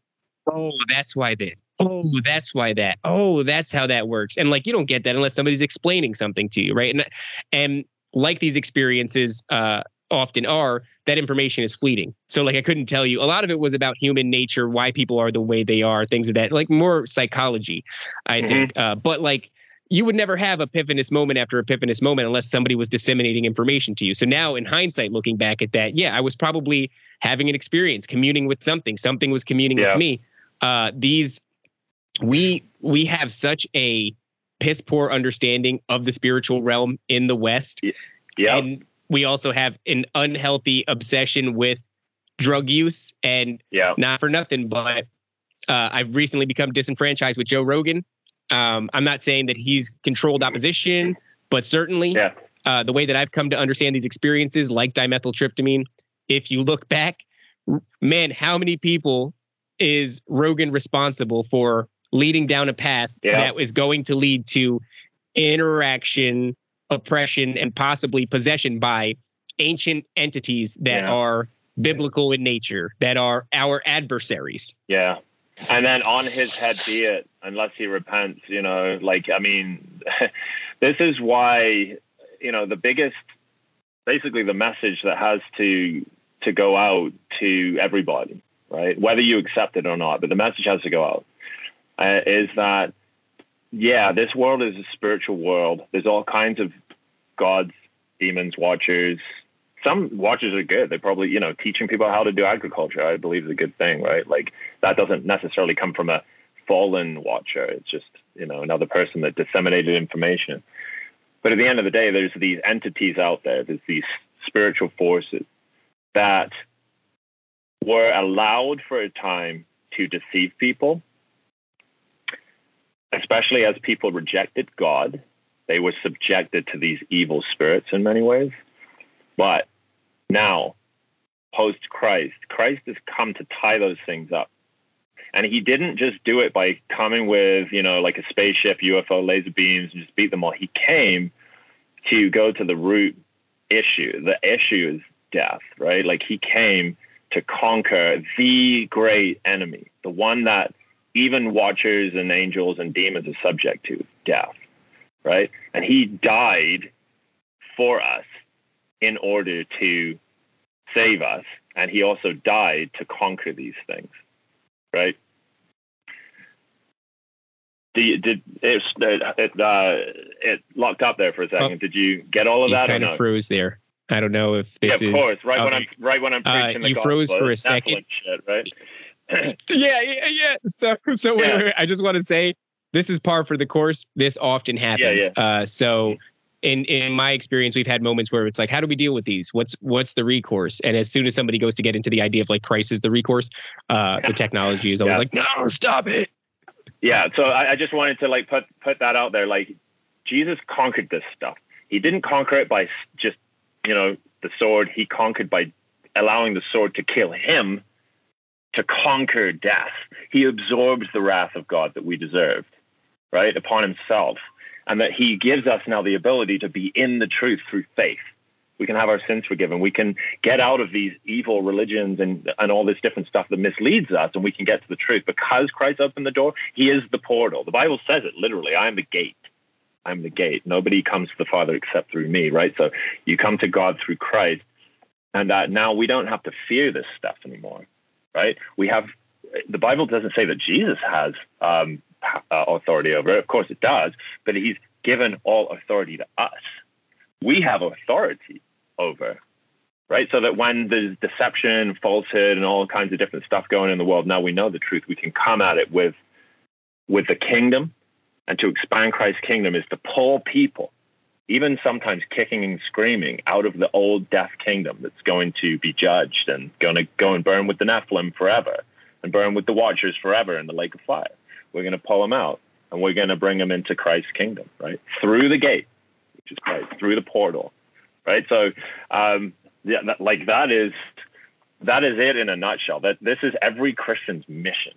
B: Oh, that's why that. Oh, that's why that. Oh, that's how that works. And like you don't get that unless somebody's explaining something to you, right? And and like these experiences uh, often are, that information is fleeting. So like I couldn't tell you. A lot of it was about human nature, why people are the way they are, things of that, like more psychology, I mm-hmm. think. Uh, but like you would never have epiphanous moment after epiphanous moment unless somebody was disseminating information to you. So now in hindsight, looking back at that, yeah, I was probably having an experience, communing with something. Something was communing yeah. with me. Uh, these we we have such a piss poor understanding of the spiritual realm in the West.
C: Yeah.
B: And we also have an unhealthy obsession with drug use and
C: yeah.
B: not for nothing, but uh, I've recently become disenfranchised with Joe Rogan. Um, I'm not saying that he's controlled opposition, but certainly
C: yeah.
B: uh, the way that I've come to understand these experiences, like dimethyltryptamine, if you look back, man, how many people is Rogan responsible for leading down a path yeah. that is going to lead to interaction, oppression, and possibly possession by ancient entities that yeah. are biblical in nature, that are our adversaries.
C: Yeah. And then on his head be it, unless he repents, you know, like, I mean, this is why, you know, the biggest, basically the message that has to, to go out to everybody, right? Whether you accept it or not, but the message has to go out uh, is that yeah, this world is a spiritual world. There's all kinds of gods, demons, watchers. Some watchers are good. They're probably, you know, teaching people how to do agriculture, I believe is a good thing, right? Like that doesn't necessarily come from a fallen watcher. It's just, you know, another person that disseminated information. But at the end of the day, there's these entities out there, there's these spiritual forces that were allowed for a time to deceive people especially as people rejected God, they were subjected to these evil spirits in many ways. But now, post Christ, Christ has come to tie those things up. And he didn't just do it by coming with, you know, like a spaceship, UFO, laser beams, and just beat them all. He came to go to the root issue. The issue is death, right? Like he came to conquer the great enemy, the one that even watchers and angels and demons are subject to death, right? And he died for us in order to save us. And he also died to conquer these things, right? Did, did it, it, uh, it locked up there for a second? Oh, did you get all of that?
B: Kind of
C: no?
B: froze there. I don't know if this
C: yeah, of
B: is.
C: course. Right uh, when I'm right when I'm uh, preaching uh,
B: you froze for a second.
C: Shit, right?
B: yeah, yeah, yeah. So, so wait, yeah. wait, wait. I just want to say this is par for the course. This often happens.
C: Yeah, yeah.
B: Uh, so, in in my experience, we've had moments where it's like, how do we deal with these? What's what's the recourse? And as soon as somebody goes to get into the idea of like Christ is the recourse, uh, the technology is always yeah. like, no, stop it.
C: Yeah. So I, I just wanted to like put put that out there. Like Jesus conquered this stuff. He didn't conquer it by just you know the sword. He conquered by allowing the sword to kill him to conquer death. He absorbs the wrath of God that we deserved, right, upon himself. And that he gives us now the ability to be in the truth through faith. We can have our sins forgiven. We can get out of these evil religions and, and all this different stuff that misleads us, and we can get to the truth. Because Christ opened the door, he is the portal. The Bible says it literally I am the gate. I'm the gate. Nobody comes to the Father except through me, right? So you come to God through Christ. And uh, now we don't have to fear this stuff anymore right? We have the Bible doesn't say that Jesus has um, uh, authority over it. Of course, it does, but He's given all authority to us. We have authority over, right? So that when there's deception, falsehood, and all kinds of different stuff going in the world, now we know the truth. We can come at it with with the kingdom, and to expand Christ's kingdom is to pull people, even sometimes kicking and screaming, out of the old death kingdom that's going to be judged and going to go and burn with the Nephilim forever and burn with the Watchers forever in the lake of fire. We're going to pull them out and we're going to bring them into Christ's kingdom, right? Through the gate, which is Christ, through the portal, right? So, um, yeah, that, like that is that is it in a nutshell. That this is every Christian's mission,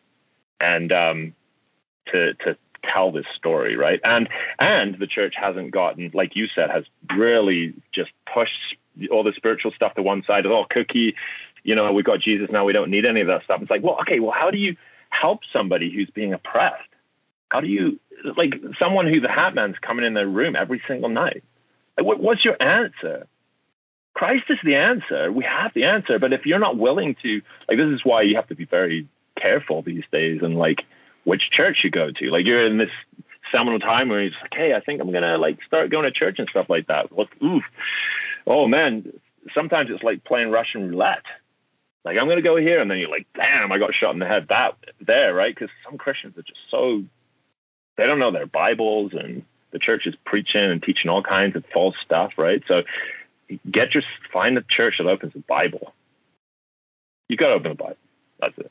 C: and um, to to tell this story, right? And and the church hasn't gotten, like you said, has really just pushed all the spiritual stuff to one side. It's all cookie, you know, we've got Jesus now. We don't need any of that stuff. It's like, well, okay, well, how do you help somebody who's being oppressed? How do you like someone who the hat man's coming in their room every single night? What, what's your answer? Christ is the answer. We have the answer. But if you're not willing to, like, this is why you have to be very careful these days and like which church you go to. Like, you're in this seminal time where he's like, hey, I think I'm gonna like start going to church and stuff like that. Look, oof, oh man. Sometimes it's like playing Russian roulette. Like, I'm gonna go here, and then you're like, damn, I got shot in the head that there, right? Because some Christians are just so they don't know their Bibles and the church is preaching and teaching all kinds of false stuff, right? So get your find a church that opens the Bible. You got to open the Bible. That's it.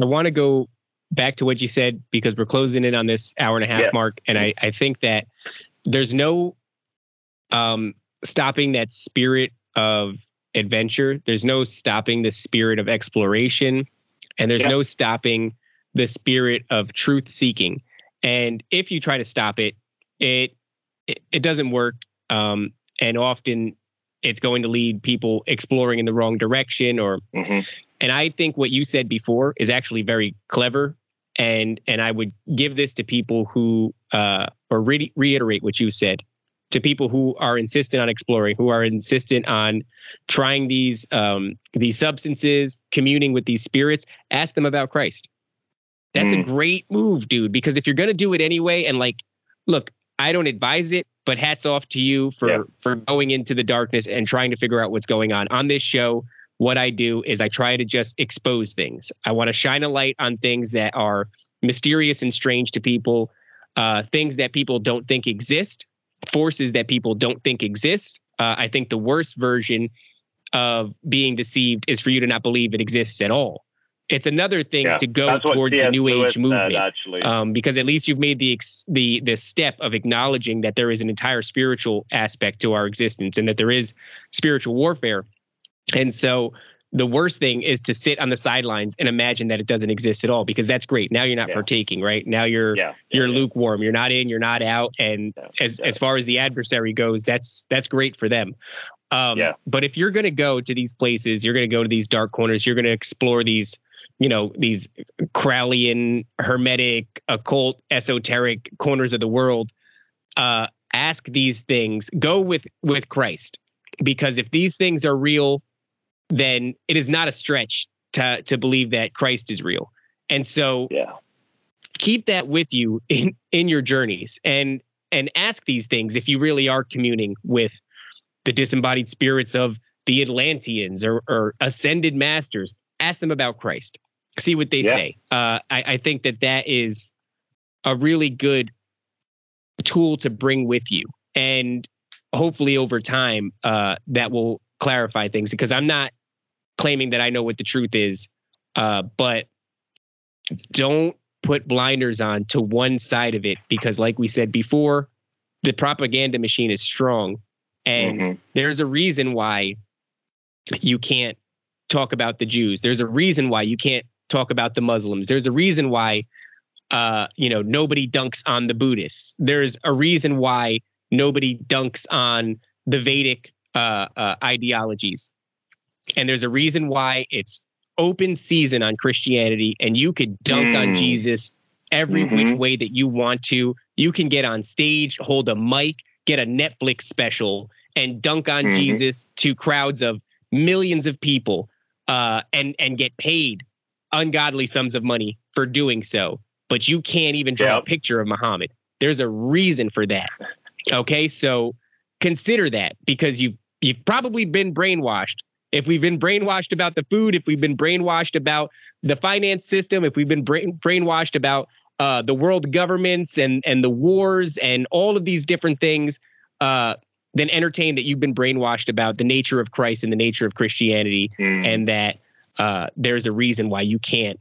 B: I want to go back to what you said because we're closing in on this hour and a half yeah. mark, and I, I think that there's no um, stopping that spirit of adventure. There's no stopping the spirit of exploration, and there's yeah. no stopping the spirit of truth seeking. And if you try to stop it, it it, it doesn't work. Um, and often it's going to lead people exploring in the wrong direction or mm-hmm. and i think what you said before is actually very clever and and i would give this to people who uh or re- reiterate what you said to people who are insistent on exploring who are insistent on trying these um these substances communing with these spirits ask them about christ that's mm. a great move dude because if you're going to do it anyway and like look i don't advise it but hats off to you for yeah. for going into the darkness and trying to figure out what's going on. On this show, what I do is I try to just expose things. I want to shine a light on things that are mysterious and strange to people, uh, things that people don't think exist, forces that people don't think exist. Uh, I think the worst version of being deceived is for you to not believe it exists at all. It's another thing yeah, to go towards the New Age said, movement, actually, um, because at least you've made the ex- the the step of acknowledging that there is an entire spiritual aspect to our existence and that there is spiritual warfare. And so the worst thing is to sit on the sidelines and imagine that it doesn't exist at all because that's great. Now you're not yeah. partaking, right? Now you're yeah. Yeah, you're lukewarm. You're not in, you're not out. And as as far as the adversary goes, that's that's great for them. Um, yeah. But if you're going to go to these places, you're going to go to these dark corners. You're going to explore these, you know, these Crowleyan, hermetic, occult, esoteric corners of the world. Uh, ask these things. Go with with Christ, because if these things are real, then it is not a stretch to to believe that Christ is real. And so,
C: yeah.
B: keep that with you in in your journeys, and and ask these things if you really are communing with the disembodied spirits of the Atlanteans or, or ascended masters. Ask them about Christ. See what they yeah. say. Uh, I, I think that that is a really good tool to bring with you, and hopefully over time uh, that will clarify things. Because I'm not claiming that I know what the truth is, uh, but don't put blinders on to one side of it because, like we said before, the propaganda machine is strong and mm-hmm. there's a reason why you can't talk about the Jews. There's a reason why you can't talk about the Muslims. There's a reason why uh, you know, nobody dunks on the Buddhists. There's a reason why nobody dunks on the Vedic uh, uh, ideologies. And there's a reason why it's open season on Christianity and you could dunk mm. on Jesus every mm-hmm. which way that you want to. You can get on stage, hold a mic, get a Netflix special, and dunk on mm-hmm. Jesus to crowds of millions of people uh, and and get paid ungodly sums of money for doing so. But you can't even draw yep. a picture of Muhammad. There's a reason for that. Okay, so consider that because you've you've probably been brainwashed. If we've been brainwashed about the food, if we've been brainwashed about the finance system, if we've been brain, brainwashed about uh, the world governments and and the wars and all of these different things uh, than entertain that you've been brainwashed about the nature of Christ and the nature of Christianity, mm. and that uh, there's a reason why you can't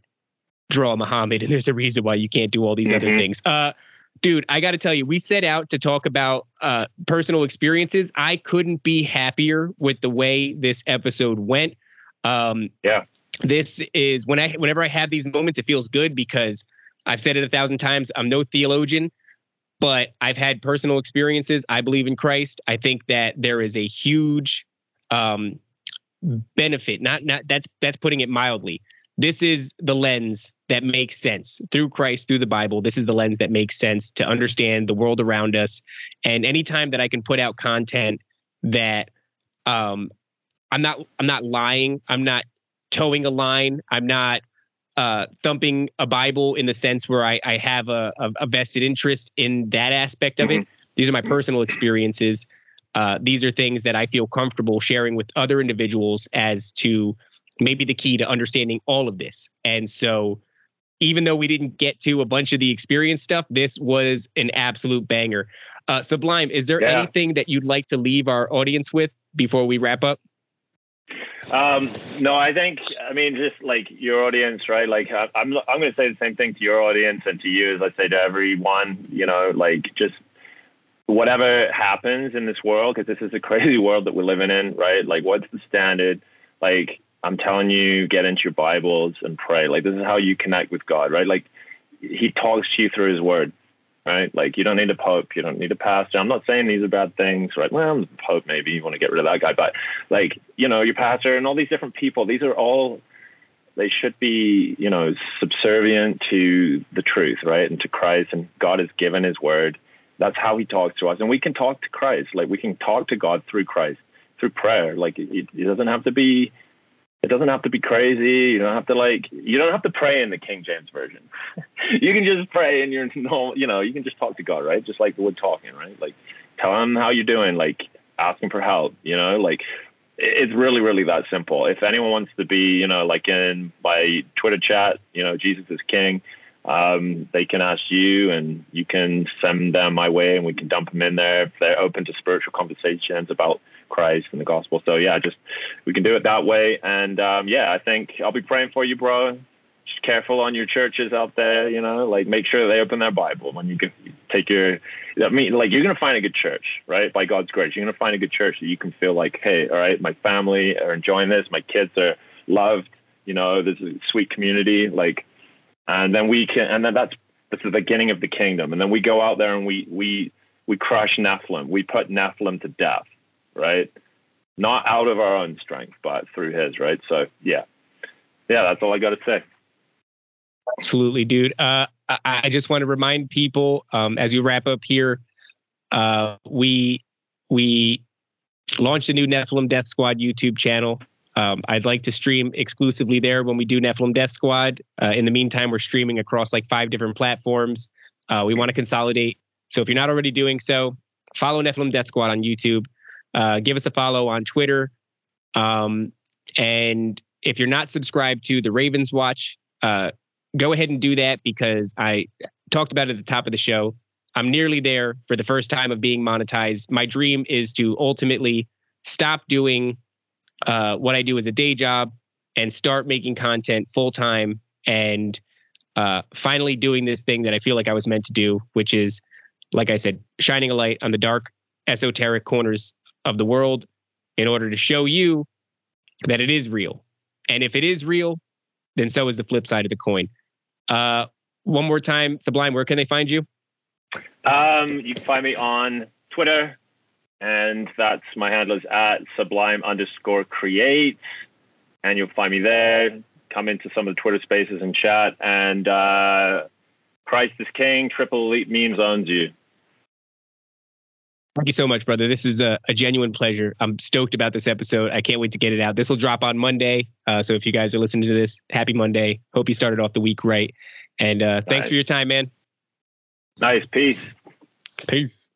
B: draw Muhammad, and there's a reason why you can't do all these mm-hmm. other things. Uh, dude, I got to tell you, we set out to talk about uh, personal experiences. I couldn't be happier with the way this episode went. Um,
C: yeah,
B: this is when I whenever I have these moments, it feels good because I've said it a thousand times. I'm no theologian, but I've had personal experiences. I believe in Christ. I think that there is a huge um, benefit. Not not that's that's putting it mildly. This is the lens that makes sense through Christ, through the Bible. This is the lens that makes sense to understand the world around us. And anytime that I can put out content that um, I'm not I'm not lying, I'm not toeing a line, I'm not uh, thumping a Bible in the sense where I, I have a, a, vested interest in that aspect of mm-hmm. it. These are my personal experiences. Uh, these are things that I feel comfortable sharing with other individuals as to maybe the key to understanding all of this. And so, even though we didn't get to a bunch of the experience stuff, this was an absolute banger. Uh, Sublime, is there yeah. anything that you'd like to leave our audience with before we wrap up?
C: Um, no, I think I mean just like your audience, right? Like I'm I'm going to say the same thing to your audience and to you as I say to everyone. You know, like just whatever happens in this world, because this is a crazy world that we're living in, right? Like, what's the standard? Like, I'm telling you, get into your Bibles and pray. Like, this is how you connect with God, right? Like, He talks to you through His Word right? Like you don't need a pope, you don't need a pastor. I'm not saying these are bad things, right? Well, the pope maybe you want to get rid of that guy, but like you know your pastor and all these different people. These are all they should be you know subservient to the truth, right, and to Christ. And God has given His word. That's how He talks to us, and we can talk to Christ. Like we can talk to God through Christ, through prayer. Like it, it doesn't have to be it doesn't have to be crazy. You don't have to like you don't have to pray in the King James version. you can just pray in your normal, you know, you can just talk to God, right? Just like we're talking, right? Like tell him how you're doing, like asking for help, you know, like it's really, really that simple. If anyone wants to be, you know, like in my Twitter chat, you know, Jesus is King, um, they can ask you and you can send them my way and we can dump them in there if they're open to spiritual conversations about Christ and the gospel. So yeah, just we can do it that way. And um, yeah, I think I'll be praying for you, bro. Just careful on your churches out there, you know, like make sure they open their Bible when you can take your, I mean, like you're to find a good church, right? By God's grace, you're to find a good church that you can feel like, hey, all right, my family are enjoying this. My kids are loved, you know, this is a sweet community. Like, and then we can, and then that's that's the beginning of the kingdom. And then we go out there and we we we crush Nephilim. We put Nephilim to death, right? Not out of our own strength, but through His, right? So yeah, yeah, that's all I got to say.
B: Absolutely, dude. Uh, I, I, just want to remind people um, as we wrap up here, uh, we we launched a new Nephilim Death Squad YouTube channel. Um, I'd like to stream exclusively there when we do Nephilim Death Squad. Uh, in the meantime, we're streaming across like five different platforms. Uh, we want to consolidate. So if you're not already doing so, follow Nephilim Death Squad on YouTube. Uh, give us a follow on Twitter. Um, and if you're not subscribed to the Ravens Watch, uh, go ahead and do that because I talked about it at the top of the show. I'm nearly there for the first time of being monetized. My dream is to ultimately stop doing uh, what I do as a day job and start making content full time and uh, finally doing this thing that I feel like I was meant to do, which is, like I said, shining a light on the dark, esoteric corners of the world in order to show you that it is real. And if it is real, then so is the flip side of the coin. Uh, one more time, Sublime, where can they find you?
C: Um, you can find me on Twitter and that's my handle is at sublime underscore create, and you'll find me there. Come into some of the Twitter spaces and chat. And uh, Christ is King. Triple Elite Memes owns you.
B: Thank you so much, brother. This is a, a, genuine pleasure. I'm stoked about this episode. I can't wait to get it out. This will drop on Monday. Uh, so if you guys are listening to this, happy Monday. Hope you started off the week right. And uh, thanks for your time, man.
C: Nice. Peace.
B: Peace.